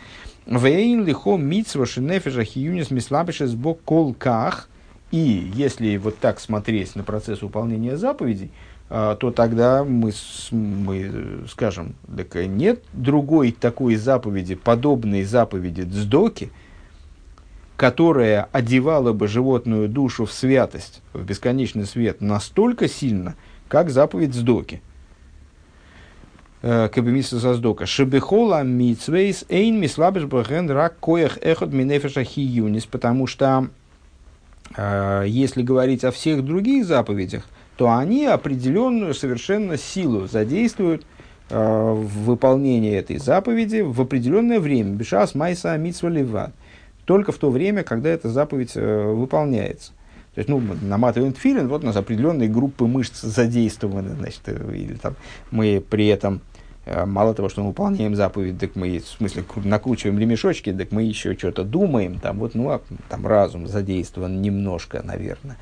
Вейн лихо митсва шинефежа хиюнис мислабишес бок колках. И если вот так смотреть на процесс выполнения заповедей, а, то тогда мы, мы скажем, так нет другой такой заповеди, подобной заповеди Дздоки, которая одевала бы животную душу в святость, в бесконечный свет настолько сильно, как заповедь Дздоки – Э, кабемиса заздока. Шебехола митсвейс эйн мислабеш бахен рак коях эхот минефеша хиюнис, потому что если говорить о всех других заповедях, то они определенную совершенно силу задействуют э, в выполнении этой заповеди в определенное время. Бешас майса митсва леват. Только в то время, когда эта заповедь э, выполняется. То есть, ну, наматываем тфилин, вот у нас определенные группы мышц задействованы, значит, э, или там мы при этом Э, мало того, что мы выполняем заповедь, так мы, в смысле, накручиваем ремешочки, так мы еще что-то думаем, там вот, ну, а, там разум задействован немножко, наверное,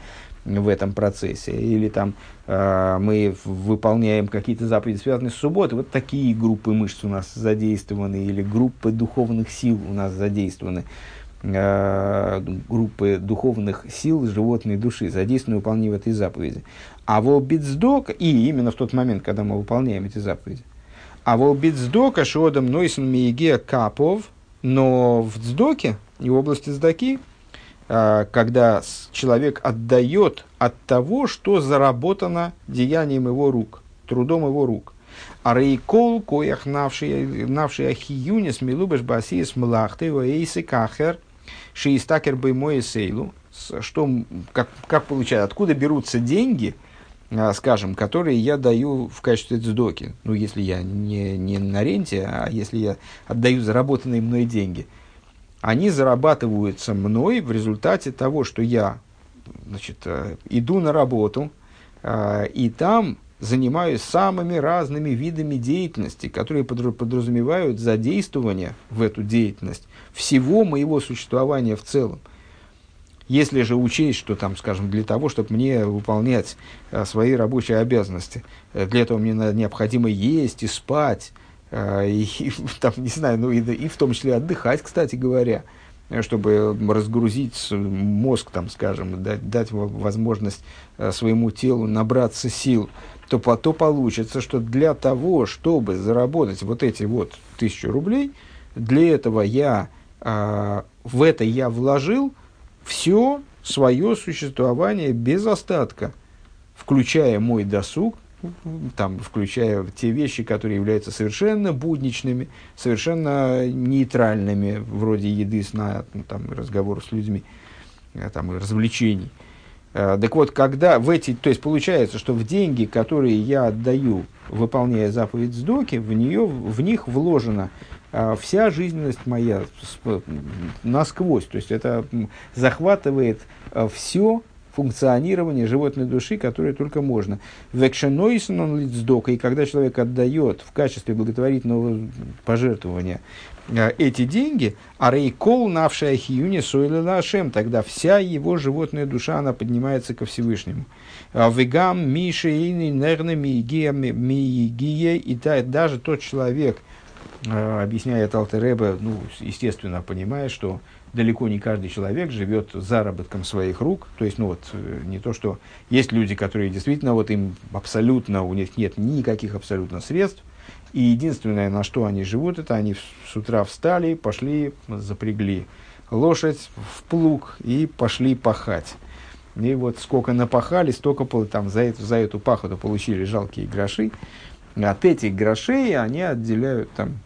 в этом процессе. Или там э, мы выполняем какие-то заповеди, связанные с субботой, вот такие группы мышц у нас задействованы, или группы духовных сил у нас задействованы э, группы духовных сил животной души, задействованы в выполнении этой заповеди. А в обидздок, и именно в тот момент, когда мы выполняем эти заповеди, а волбит сдока шодом нойсен миеге капов, но в сдоке и в области сдаки, а, когда человек отдает от того, что заработано деянием его рук, трудом его рук. А рейкол, коях навший ахиюнис, милубеш басиес млахты, эйсы кахер, шиистакер бы мой сейлу. Что, как, как получается, откуда берутся деньги – скажем, которые я даю в качестве цдоки, ну, если я не, не на ренте, а если я отдаю заработанные мной деньги, они зарабатываются мной в результате того, что я значит, э, иду на работу, а, и там занимаюсь самыми разными видами деятельности, которые подразумевают задействование в эту деятельность всего моего существования в целом. Если же учесть, что там, скажем, для того, чтобы мне выполнять а, свои рабочие обязанности, э, для этого мне необходимо есть и спать, а, и, и там, не знаю, ну и, и в том числе отдыхать, кстати говоря, чтобы разгрузить мозг, там, скажем, дать, дать возможность своему телу набраться сил, то, то получится, что для того, чтобы заработать вот эти вот тысячу рублей, для этого я в это я вложил все свое существование без остатка, включая мой досуг, там, включая те вещи, которые являются совершенно будничными, совершенно нейтральными, вроде еды, сна, ну, там, разговор с людьми, э, там, развлечений. Э, так вот, когда в эти, то есть получается, что в деньги, которые я отдаю, выполняя заповедь сдоки, в, нее, в них вложено вся жизненность моя насквозь. То есть это захватывает а, все функционирование животной души, которое только можно. Векшенойсон он лицдока, и когда человек отдает в качестве благотворительного пожертвования а, эти деньги, а рейкол навшая хиюни сойлила ашем, тогда вся его животная душа, она поднимается ко Всевышнему. Вегам, Миша, Ини, Нерны, Миигия, и даже тот человек, Э, объясняет Алтереба, ну, естественно, понимая, что далеко не каждый человек живет заработком своих рук. То есть, ну вот, э, не то, что есть люди, которые действительно, вот им абсолютно, у них нет никаких абсолютно средств, и единственное, на что они живут, это они с утра встали, пошли, запрягли лошадь в плуг и пошли пахать. И вот сколько напахали, столько там, за, эту, за эту пахоту получили жалкие гроши. От этих грошей они отделяют там...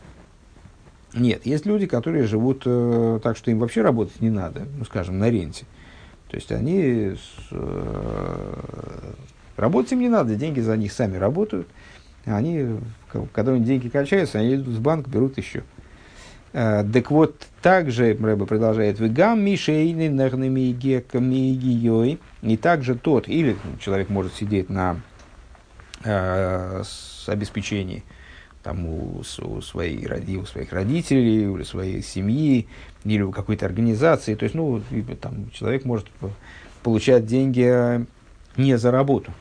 Нет, есть люди, которые живут э, так, что им вообще работать не надо, ну, скажем, на ренте. То есть они... Э, работать им не надо, деньги за них сами работают. Они, когда деньги кончаются, они идут в банк, берут еще. Э, так вот, также Рэба продолжает, «Вегам мишейны нагнамигиой». И также тот, или человек может сидеть на э, с обеспечении там, у, у, своей, у своих родителей, или своей семьи, или у какой-то организации. То есть, ну, там, человек может получать деньги не за работу.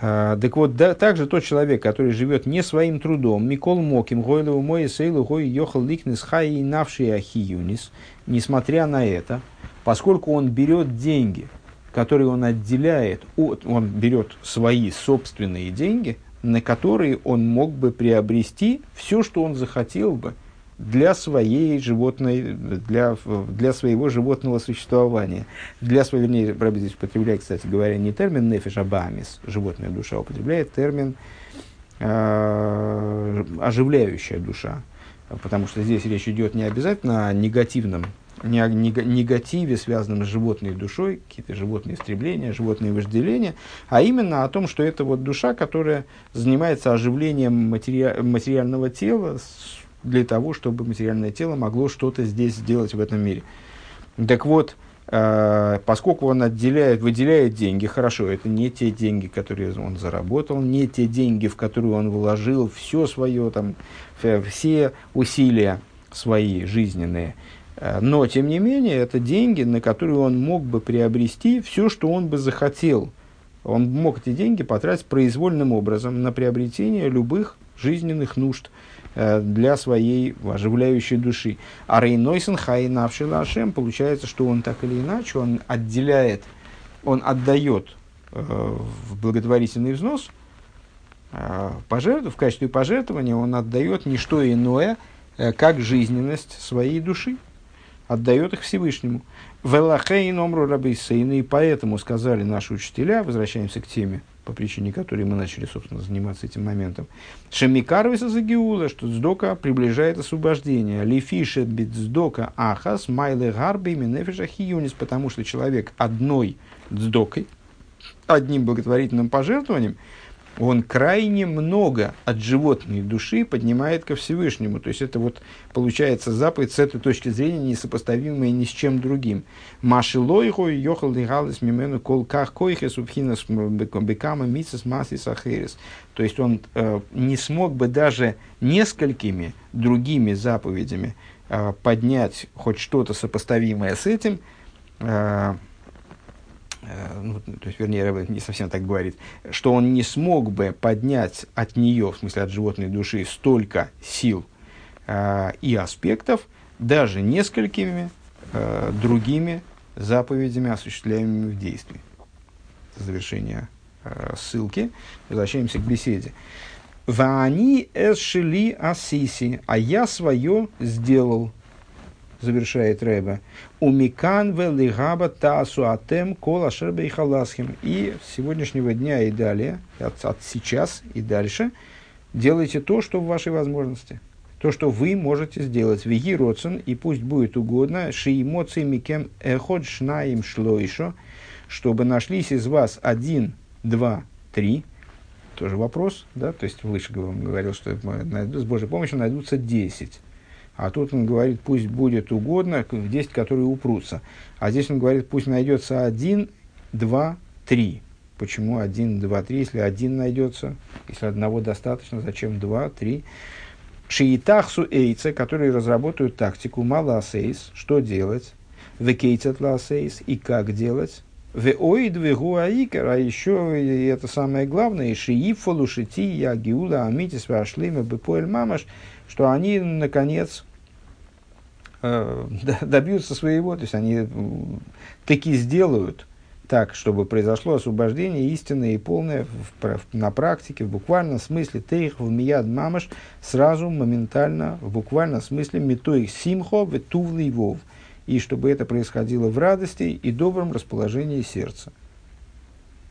А, так вот, да, также тот человек, который живет не своим трудом, Микол Моким, Гойлову Мой, Сейлу, Гой, Йохал Ликнес, Хай, Навший Ахиюнис, несмотря на это, поскольку он берет деньги, которые он отделяет, от, он берет свои собственные деньги, на которые он мог бы приобрести все, что он захотел бы для своей животной, для, для своего животного существования. Для своего, вернее, Рэбби здесь употребляет, кстати говоря, не термин нефиш абамис, животная душа, употребляет термин э, оживляющая душа. Потому что здесь речь идет не обязательно о негативном, негативе, связанном с животной душой, какие-то животные стремления, животные вожделения, а именно о том, что это вот душа, которая занимается оживлением матери... материального тела, для того, чтобы материальное тело могло что-то здесь сделать в этом мире. Так вот, э, поскольку он отделяет, выделяет деньги, хорошо, это не те деньги, которые он заработал, не те деньги, в которые он вложил все свое, там, все усилия свои жизненные, но, тем не менее, это деньги, на которые он мог бы приобрести все, что он бы захотел. Он мог эти деньги потратить произвольным образом на приобретение любых жизненных нужд – Э, для своей оживляющей души. А Рейнойсен Хай Навшилашем получается, что он так или иначе, он отделяет, он отдает э, в благотворительный взнос, э, пожертв, в качестве пожертвования он отдает не что иное, э, как жизненность своей души, отдает их Всевышнему. Велахей номру рабейсейна, и поэтому сказали наши учителя, возвращаемся к теме по причине которой мы начали, собственно, заниматься этим моментом. Шемикарвиса загиула, что сдока приближает освобождение. Лифишет бит сдока ахас майле гарби минефиша хиюнис, потому что человек одной сдокой, одним благотворительным пожертвованием – он крайне много от животной души поднимает ко Всевышнему. То есть это вот получается заповедь с этой точки зрения несопоставимая ни с чем другим. Маши лойху йохал лигалис мимену колках койхес убхинас бекама мисас масис ахерес. То есть он э, не смог бы даже несколькими другими заповедями э, поднять хоть что-то сопоставимое с этим, Э, ну, то есть, вернее, не совсем так говорит, что он не смог бы поднять от нее, в смысле от животной души, столько сил э, и аспектов, даже несколькими э, другими заповедями, осуществляемыми в действии. Завершение э, ссылки. Возвращаемся к беседе. Ваани эсшили асиси, а я свое сделал завершает Рэба, умикан велигаба тасу атем кола шербе и халасхим. И с сегодняшнего дня и далее, от, от сейчас и дальше, делайте то, что в вашей возможности. То, что вы можете сделать. Веги родсен, и пусть будет угодно, ши эмоции микем эход шнаим шлойшо, чтобы нашлись из вас один, два, три, тоже вопрос, да, то есть выше говорил, что с Божьей помощью найдутся десять. А тут он говорит, пусть будет угодно, 10, которые упрутся. А здесь он говорит, пусть найдется один, два, три. Почему один, два, три? Если один найдется, если одного достаточно, зачем два, три? Шиитахсу эйца, которые разработают тактику маласейс, что делать? Векейтят ласейс, и как делать? Веоид вегуаикер, а еще и это самое главное, шиифолу шити я гиула амитис вашлима бепоэль мамаш, что они, наконец, э, добьются своего, то есть они таки сделают так, чтобы произошло освобождение истинное и полное в, в, на практике, в буквальном смысле тейх в мияд мамаш, сразу, моментально, в буквальном смысле метоих симхо в тувлый вов, и чтобы это происходило в радости и добром расположении сердца.